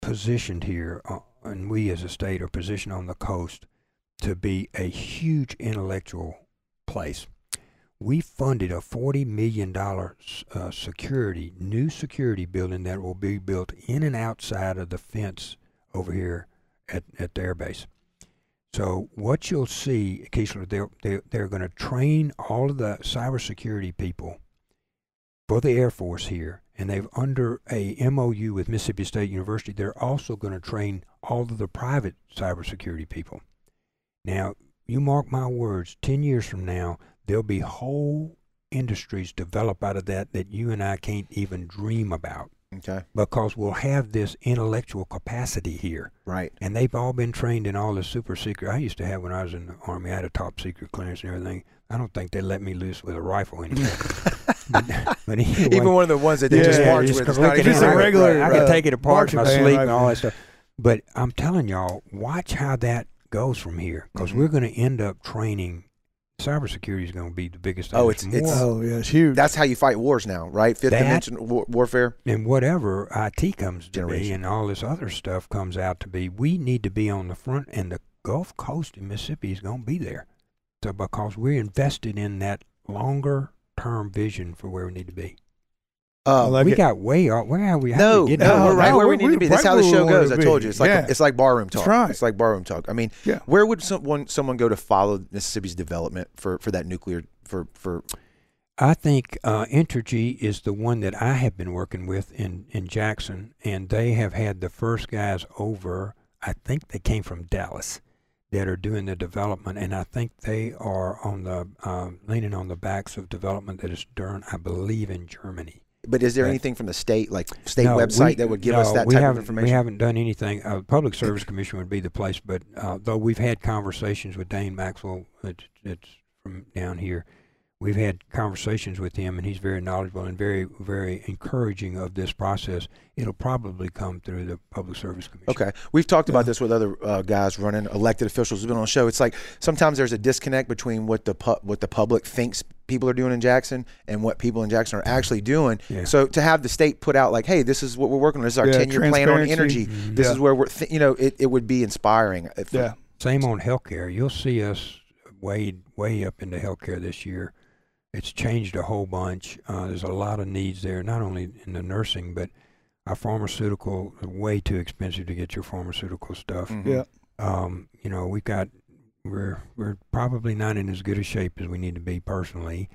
positioned here, uh, and we as a state are positioned on the coast to be a huge intellectual place. We funded a forty million dollar uh, security new security building that will be built in and outside of the fence over here at at the airbase. So what you'll see, Keesler, they're they're, they're going to train all of the cybersecurity people for the Air Force here, and they've under a MOU with Mississippi State University. They're also going to train all of the private cybersecurity people. Now, you mark my words, 10 years from now, there'll be whole industries develop out of that that you and I can't even dream about Okay. because we'll have this intellectual capacity here. Right. And they've all been trained in all the super secret. I used to have when I was in the Army, I had a top secret clearance and everything. I don't think they let me loose with a rifle anymore. but, but anyway, Even one of the ones that they Yeah, just march just with. It's look not at even Just a it, regular, I can uh, take it apart in my marching band sleep and all that stuff. But I'm telling y'all, watch how that goes from here, because Mhm. we're going to end up training. Cybersecurity is going to be the biggest. Oh, It's it's- it's- Oh yeah, it's huge. That's how you fight wars now, right? Fifth That- dimension war- warfare. and whatever IT comes to be Generation. and all this other stuff comes out to be, we need to be on the front, and the Gulf Coast in Mississippi is going to be there. So because we're invested in that longer term vision for where we need to be. I Um, like we it. got way off. Where are we? How no, we no, get down we're right no, where we we're- need to be. That's right how the show goes. I told you, it's like Yeah. it's like barroom talk. That's right. It's like barroom talk. I mean, Yeah. where would someone someone go to follow Mississippi's development for for that nuclear for for? I think uh, Entergy is the one that I have been working with in, in Jackson, and they have had the first guys over. I think they came from Dallas that are doing the development, and I think they are on the um, leaning on the backs of development that is done, I believe, in Germany. But is there anything from the state, like state No, website, we- that would give no, us that type of information? We haven't done anything. Uh, Public Service Commission would be the place, but uh, though we've had conversations with Dane Maxwell, it's, it's from down here. We've had conversations with him, and he's very knowledgeable and very, very encouraging of this process. It'll probably come through the Public Service Commission. Okay, we've talked about this with other uh, guys running elected officials who've been on the show. It's like sometimes there's a disconnect between what the pu- what the public thinks people are doing in Jackson and what people in Jackson are actually doing. Yeah. So to have the state put out like, "Hey, this is what we're working on. This is our Yeah, ten year plan on energy. Mhm. This Yeah. is where we're, th- you know, it, it would be inspiring. If, yeah. Same on healthcare. You'll see us way way up into healthcare this year. It's changed a whole bunch. Uh, there's a lot of needs there, not only in the nursing, but our pharmaceutical way too expensive to get your pharmaceutical stuff. Mhm. Yeah. Um, you know, we've got we're we're probably not in as good a shape as we need to be personally,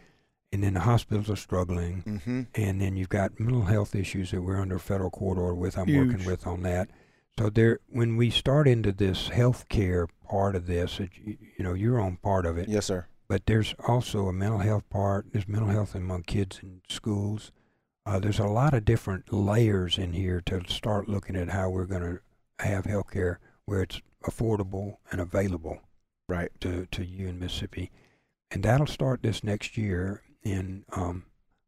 and then the hospitals are struggling, Mhm. and then you've got mental health issues that we're under federal court order with. I'm working with on that. So there, when we start into this healthcare part of this, it, you, you know, you're on part of it, Yes, sir. But there's also a mental health part. There's mental health among kids in schools. Uh, there's a lot of different layers in here to start looking at how we're going to have healthcare where it's affordable and available Right. to, to you in Mississippi. And that'll start this next year. And um,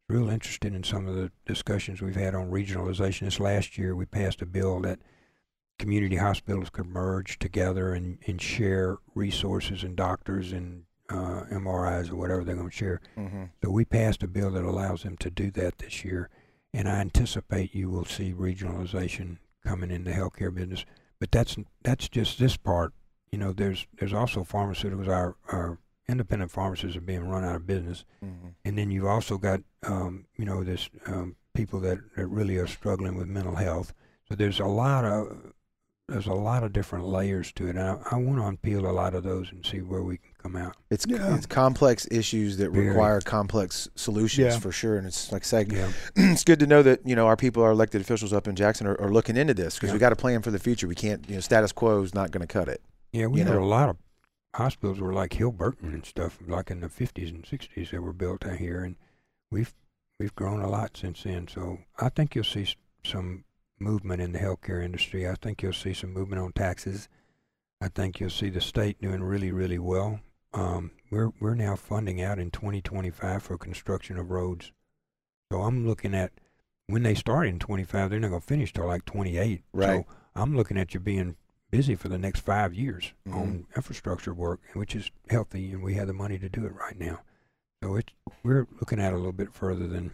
real interested in some of the discussions we've had on regionalization. This last year, we passed a bill that community hospitals could merge together and, and share resources and doctors and uh, MRIs or whatever they're going to share. Mm-hmm. So we passed a bill that allows them to do that this year, and I anticipate you will see regionalization coming in the healthcare business. But that's that's just this part. You know, there's there's also pharmaceuticals. Our our independent pharmacies are being run out of business, Mm-hmm. and then you've also got um, you know this um, people that, that really are struggling with mental health. So there's a lot of there's a lot of different layers to it. And I, I want to unpeel a lot of those and see where we can come out. It's Yeah. it's complex issues that Very. require complex solutions Yeah. for sure. And it's like saying Yeah. it's good to know that you know our people, our elected officials up in Jackson, are, are looking into this because Yeah. we got a plan for the future. We can't, you know, status quo is not going to cut it. Yeah, we you had know? a lot of hospitals were like Hill-Burton and stuff, like in the fifties and sixties that were built out here, and we've we've grown a lot since then. So I think you'll see some movement in the healthcare industry. I think you'll see some movement on taxes. I think you'll see the state doing really, really well. Um, we're we're now funding out in 2025 for construction of roads. So I'm looking at when they start in 25, they're not going to finish till like 28. Right. So I'm looking at you being busy for the next five years Mhm. on infrastructure work, which is healthy, and we have the money to do it right now. So it's we're looking at a little bit further than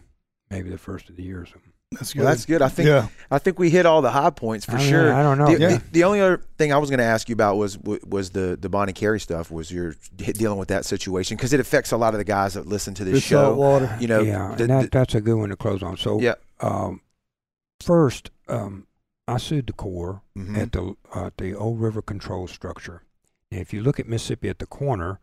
maybe the first of the year or something. That's good. Well, that's good. I think yeah. I think we hit all the high points for I mean, sure. I don't know. The, Yeah. the, the only other thing I was going to ask you about was was the the Bonnet Carré stuff. Was you're dealing with that situation because it affects a lot of the guys that listen to this The show. salt water. You know, yeah, the- and that, the- that's a good one to close on. So, Yeah. um, first, um, I sued the Corps Mhm. at the uh, the Old River Control Structure. And if you look at Mississippi at the corner,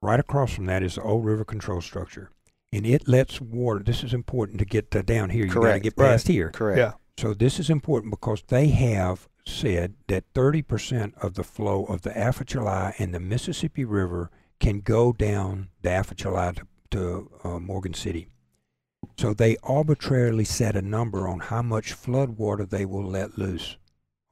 right across from that is the Old River Control Structure, and it lets water. This is important to get to down here. You got to Correct. get Right. past here. correct. Yeah. So this is important because they have said that 30% of the flow of the Atchafalaya and the Mississippi River can go down the Atchafalaya to, to uh, Morgan City. So they arbitrarily set a number on how much flood water they will let loose.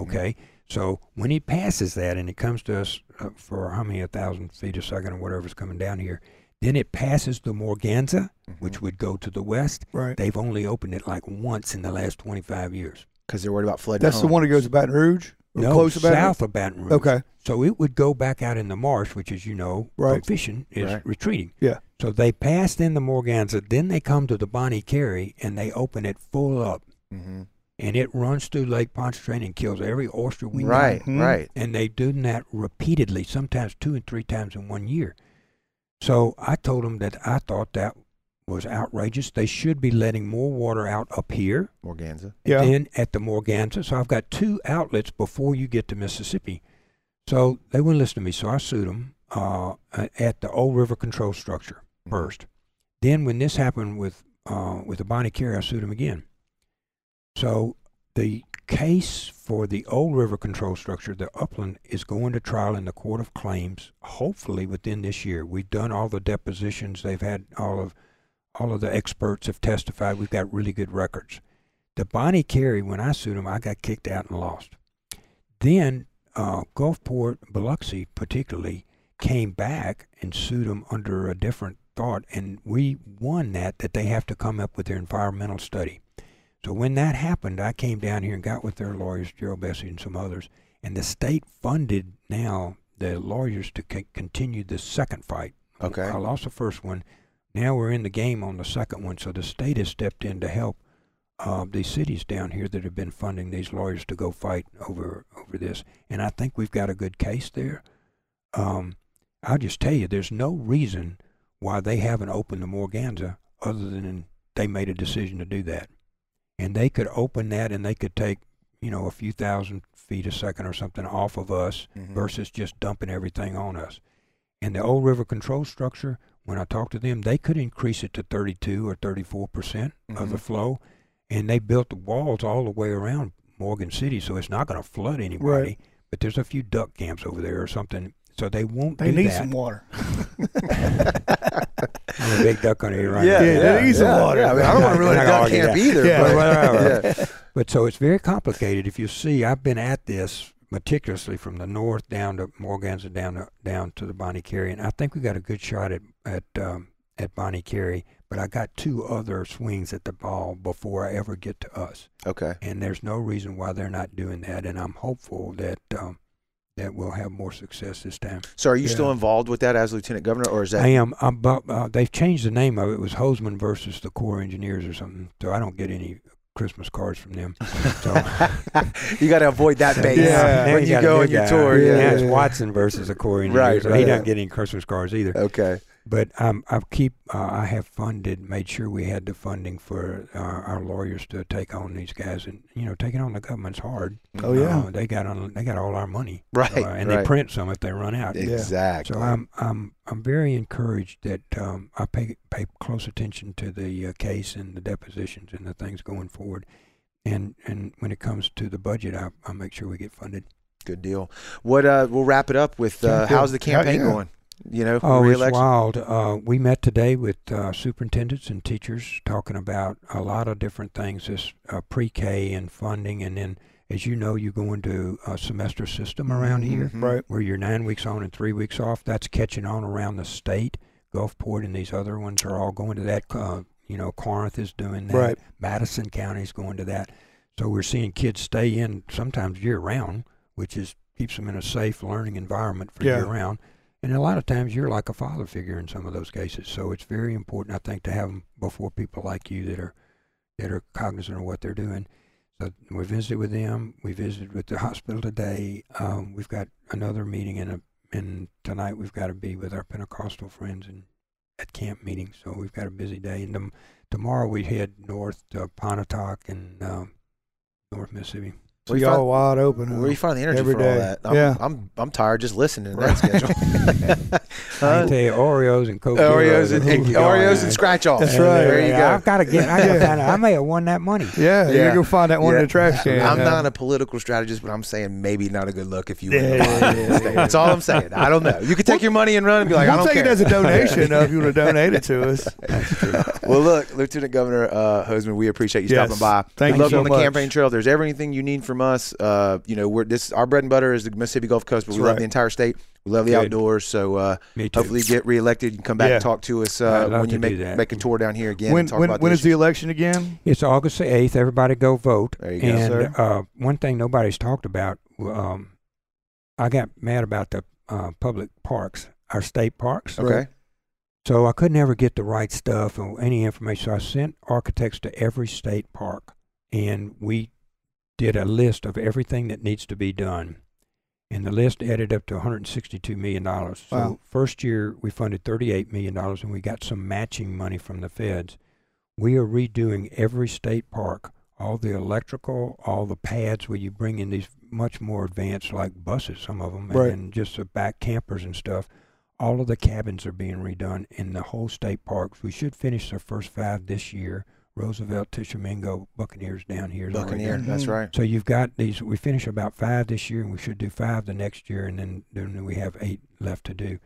Okay? So when it passes that and it comes to us uh, for how many, a thousand feet a second or whatever's coming down here, then it passes the Morganza, which would go to the west. Right. They've only opened it like once in the last 25 years. because they're worried about flooding. That's the one that goes to Baton Rouge? Or No, close to Baton south of Baton Rouge. Rouge? Okay. So it would go back out in the marsh, which, as you know, from Right. fishing is Right. retreating. Yeah. So they passed in the Morganza, then they come to the Bonnet Carré and they open it full up, Mhm. and it runs through Lake Pontchartrain and kills every oyster we know. Right, Mhm. right. And they do that repeatedly, sometimes two and three times in one year. So I told them that I thought that was outrageous. They should be letting more water out up here Morganza. Yeah. then at the Morganza. So I've got two outlets before you get to Mississippi. So they wouldn't listen to me. So I sued them uh, at the Old River Control Structure Mhm. first. Then when this happened with uh, with the Bonnet Carré, I sued them again. So the case for the Old River Control Structure, the Upland, is going to trial in the Court of Claims, hopefully within this year. We've done all the depositions. They've had all of all of the experts have testified. We've got really good records. The Bonnet Carré, when I sued them, I got kicked out and lost. Then uh, Gulfport, Biloxi particularly, came back and sued them under a different thought, and we won that, that they have to come up with their environmental study. So when that happened, I came down here and got with their lawyers, Gerald Blessey and some others, and the state funded now the lawyers to c- continue the second fight. Okay. I lost the first one. Now we're in the game on the second one, so the state has stepped in to help uh, these cities down here that have been funding these lawyers to go fight over over this, and I think we've got a good case there. Um, I'll just tell you, there's no reason why they haven't opened the Morganza other than they made a decision to do that, and they could open that and they could take you know a few thousand feet a second or something off of us Mhm. versus just dumping everything on us. And the old river control structure, when I talked to them, they could increase it to 32 or 34 percent of the Mhm. flow, and they built the walls all the way around Morgan City, so it's not going to flood anybody. But there's a few duck camps over there or something, so they won't They need that. some water. I'm a big duck on here right yeah, now. Yeah, yeah, they need some yeah, water. yeah. I, mean, I don't want to ruin a duck gonna camp argue either. Yeah, but, whatever. yeah. But so it's very complicated. If you see, I've been at this meticulously from the north down to Morganza down to down to the Bonnet Carré, and I think we got a good shot at at um, at Bonnet Carré. but I got two other swings at the ball before I ever get to us. Okay. And there's no reason why they're not doing that. And I'm hopeful that um, that we'll have more success this time. So are you still involved with that as lieutenant governor, or is that I am. I'm, uh, they've changed the name of it. It was Hosemann versus the Corps Engineers or something. So I don't get any Christmas cards from them. So you got to avoid that base Yeah. When you a go on your tour? Yeah, Yeah, Yeah. it's. Watson versus the Corps Engineers. Right, so right. He doesn't get any Christmas cards either. Okay. But um, I keep. Uh, I have funded, made sure we had the funding for uh, our lawyers to take on these guys, and you know, taking on the government's hard. Oh, yeah. Uh, they got on. They got all our money. Right. Uh, and right. they print some if they run out. Yeah. Exactly. So I'm I'm I'm very encouraged that um, I pay pay close attention to the uh, case and the depositions and the things going forward, and and when it comes to the budget, I I make sure we get funded. Good deal. What? Uh, we'll wrap it up with uh, how's the campaign Yeah, yeah. going? You know, Oh, it's re-election. wild. Uh, we met today with uh, superintendents and teachers talking about a lot of different things, this uh, pre-K and funding, and then as you know, you go into a semester system around here. Mhm. Right. where you're nine weeks on and three weeks off. That's catching on around the state. Gulfport and these other ones are all going to that. Uh, you know, Corinth is doing that. Right. Madison is going to that. So we're seeing kids stay in sometimes year round, which is keeps them in a safe learning environment for Yeah. year round. And a lot of times you're like a father figure in some of those cases. So it's very important, I think, to have them before people like you that are that are cognizant of what they're doing. So we visited with them. We visited with the hospital today. Um, we've got another meeting in a and tonight we've got to be with our Pentecostal friends and at camp meeting. So we've got a busy day. And tom- tomorrow we head north to Pontotoc and um, North Mississippi. So Where you y'all wide open. Where huh? you find the energy Every for all that? I'm, Yeah. I'm I'm tired just listening to that Right. schedule. I Huh? tell you Oreos and Coke. Oreos Zeros and, and keep you going, Oreos and scratch offs. That's right. There you go. I've got to get. I, gotta find out. I may have won that money. Yeah, Yeah. you go find that one Yeah. in the trash can. I'm not a political strategist, but I'm saying maybe not a good look if you Yeah, win. the yeah, yeah, yeah. That's all I'm saying. I don't know. You could take your money and run and be like, I we'll don't take care. it as a donation if you want to donate it to us. well, look, Lieutenant Governor uh, Hosemann, we appreciate you Yes. stopping by. Thank Good you luck so on the much. campaign trail. If there's ever anything you need from us, uh, you know, we're this our bread and butter is the Mississippi Gulf Coast, but we That's love the entire state. We love the Good. outdoors. So uh, Me too. hopefully, you get reelected and come back Yeah. and talk to us I'd uh, love when you to do make that. make a tour down here again. when and talk when, about when the is the election again? It's August the eighth. Everybody go vote. There you go. and sir. uh, one thing nobody's talked about. Um, I got mad about the uh, public parks, our state parks. Okay. So I could never get the right stuff or any information. So I sent architects to every state park, and we did a list of everything that needs to be done. And the list added up to 162 million dollars. So Wow. first year we funded 38 million dollars, and we got some matching money from the feds. We are redoing every state park, all the electrical, all the pads where you bring in these much more advanced, like buses, some of them, Right. and just the back campers and stuff. All of the cabins are being redone in the whole state parks. We should finish the first five this year. Roosevelt, Tishomingo, Buccaneers down here. already Buccaneer. done. That's Mhm. right. So you've got these. We finish about five this year, and we should do five the next year, and then then we have eight left to do.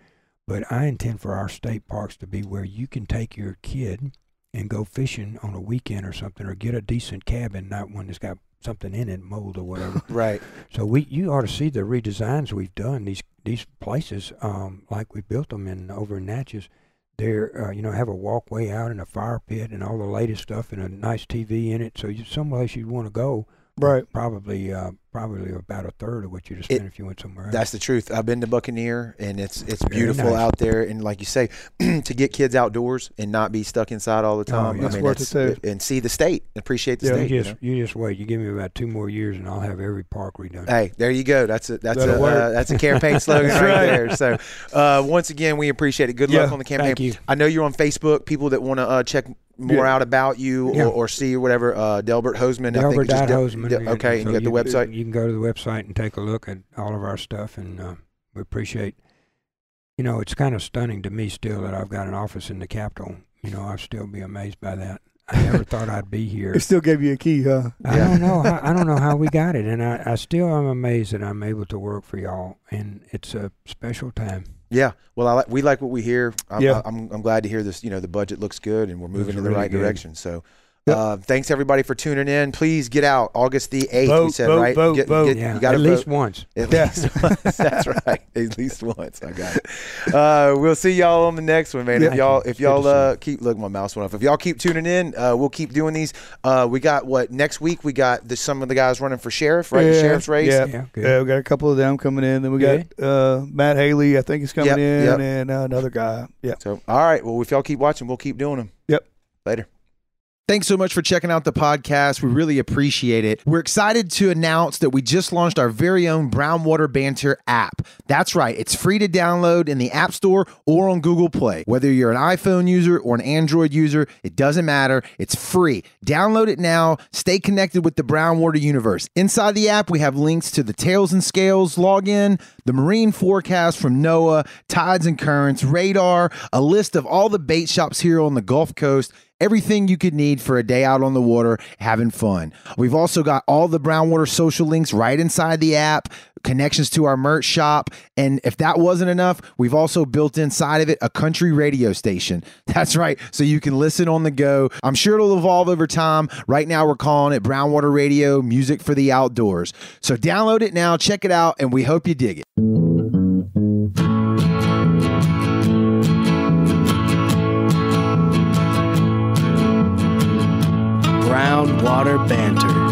But I intend for our state parks to be where you can take your kid and go fishing on a weekend or something, or get a decent cabin, not one that's got something in it, mold or whatever. Right. So we, you ought to see the redesigns we've done. These these places, um, like we built them in over in Natchez, they're uh, you know have a walkway out and a fire pit and all the latest stuff and a nice TV in it. So you someplace you'd want to go. Right. Probably uh, probably about a third of what you'd It- spend if you went somewhere else. That's the truth. I've been to Buccaneer, and it's it's Very beautiful nice. out there. And like you say, to get kids outdoors and not be stuck inside all the Oh, time. yeah. I It's mean, worth it, it's- too. and see the state, appreciate the Yeah. state. you you just know? you just wait. You give me about two more years, and I'll have every park redone. Hey, there you go. That's a that's That'll a uh, that's a campaign slogan right, right. there. So, uh, once again, we appreciate it. Good luck on the campaign. thank you. I know you're on Facebook. People that want to uh, check more Yeah. out about you Yeah. or, or see whatever. Uh, Delbert Hosemann. I think Delbert it's just Del- Hosemann, Del- and okay, and you got the website. You can go to the website and take a look at all of our stuff, and uh, we appreciate. You know, it's kind of stunning to me still that I've got an office in the Capitol. You know, I'd still be amazed by that. I never thought I'd be here. It still gave you a key, huh? I Yeah. don't know. How, I don't know how we got it, and I, I still am amazed that I'm able to work for y'all, and it's a special time. Yeah, well, I like, we like what we hear. I'm, Yeah. I'm, I'm glad to hear this. You know, the budget looks good, and we're moving in the really right good. direction. So, Yep. Uh, thanks everybody for tuning in. Please get out August the eighth. we said vote, right. vote, Get- vote. get- Yeah, you gotta at least vote. once. At Yeah. least once. That's right. At least once. I got it. Uh, we'll see y'all on the next one, man. If y'all, if y'all uh, keep look, my mouse went off. If y'all keep tuning in, uh, we'll keep doing these. Uh, we got what next week? We got the, some of the guys running for sheriff, right? The sheriff's race. Yeah. Yeah. Yeah, we got a couple of them coming in. Then we got uh, Matt Haley, I think he's coming Yep, in, yep. and uh, another guy. Yeah. So, all right. Well, if y'all keep watching, we'll keep doing them. Yep. Later. Thanks so much for checking out the podcast. We really appreciate it. We're excited to announce that we just launched our very own Brownwater Banter app. That's right, it's free to download in the App Store or on Google Play. Whether you're an iPhone user or an Android user, it doesn't matter. It's free. Download it now. Stay connected with the Brownwater universe. Inside the app, we have links to the Tails and Scales login, the marine forecast from NOAA, tides and currents, radar, a list of all the bait shops here on the Gulf Coast everything you could need for a day out on the water having fun. We've also got all the Brownwater social links right inside the app, connections to our merch shop, and if that wasn't enough, we've also built inside of it a country radio station. That's right, so you can listen on the go. I'm sure it'll evolve over time. Right now we're calling it Brownwater Radio Music for the Outdoors. So download it now, check it out, and we hope you dig it. Brown Water Banter.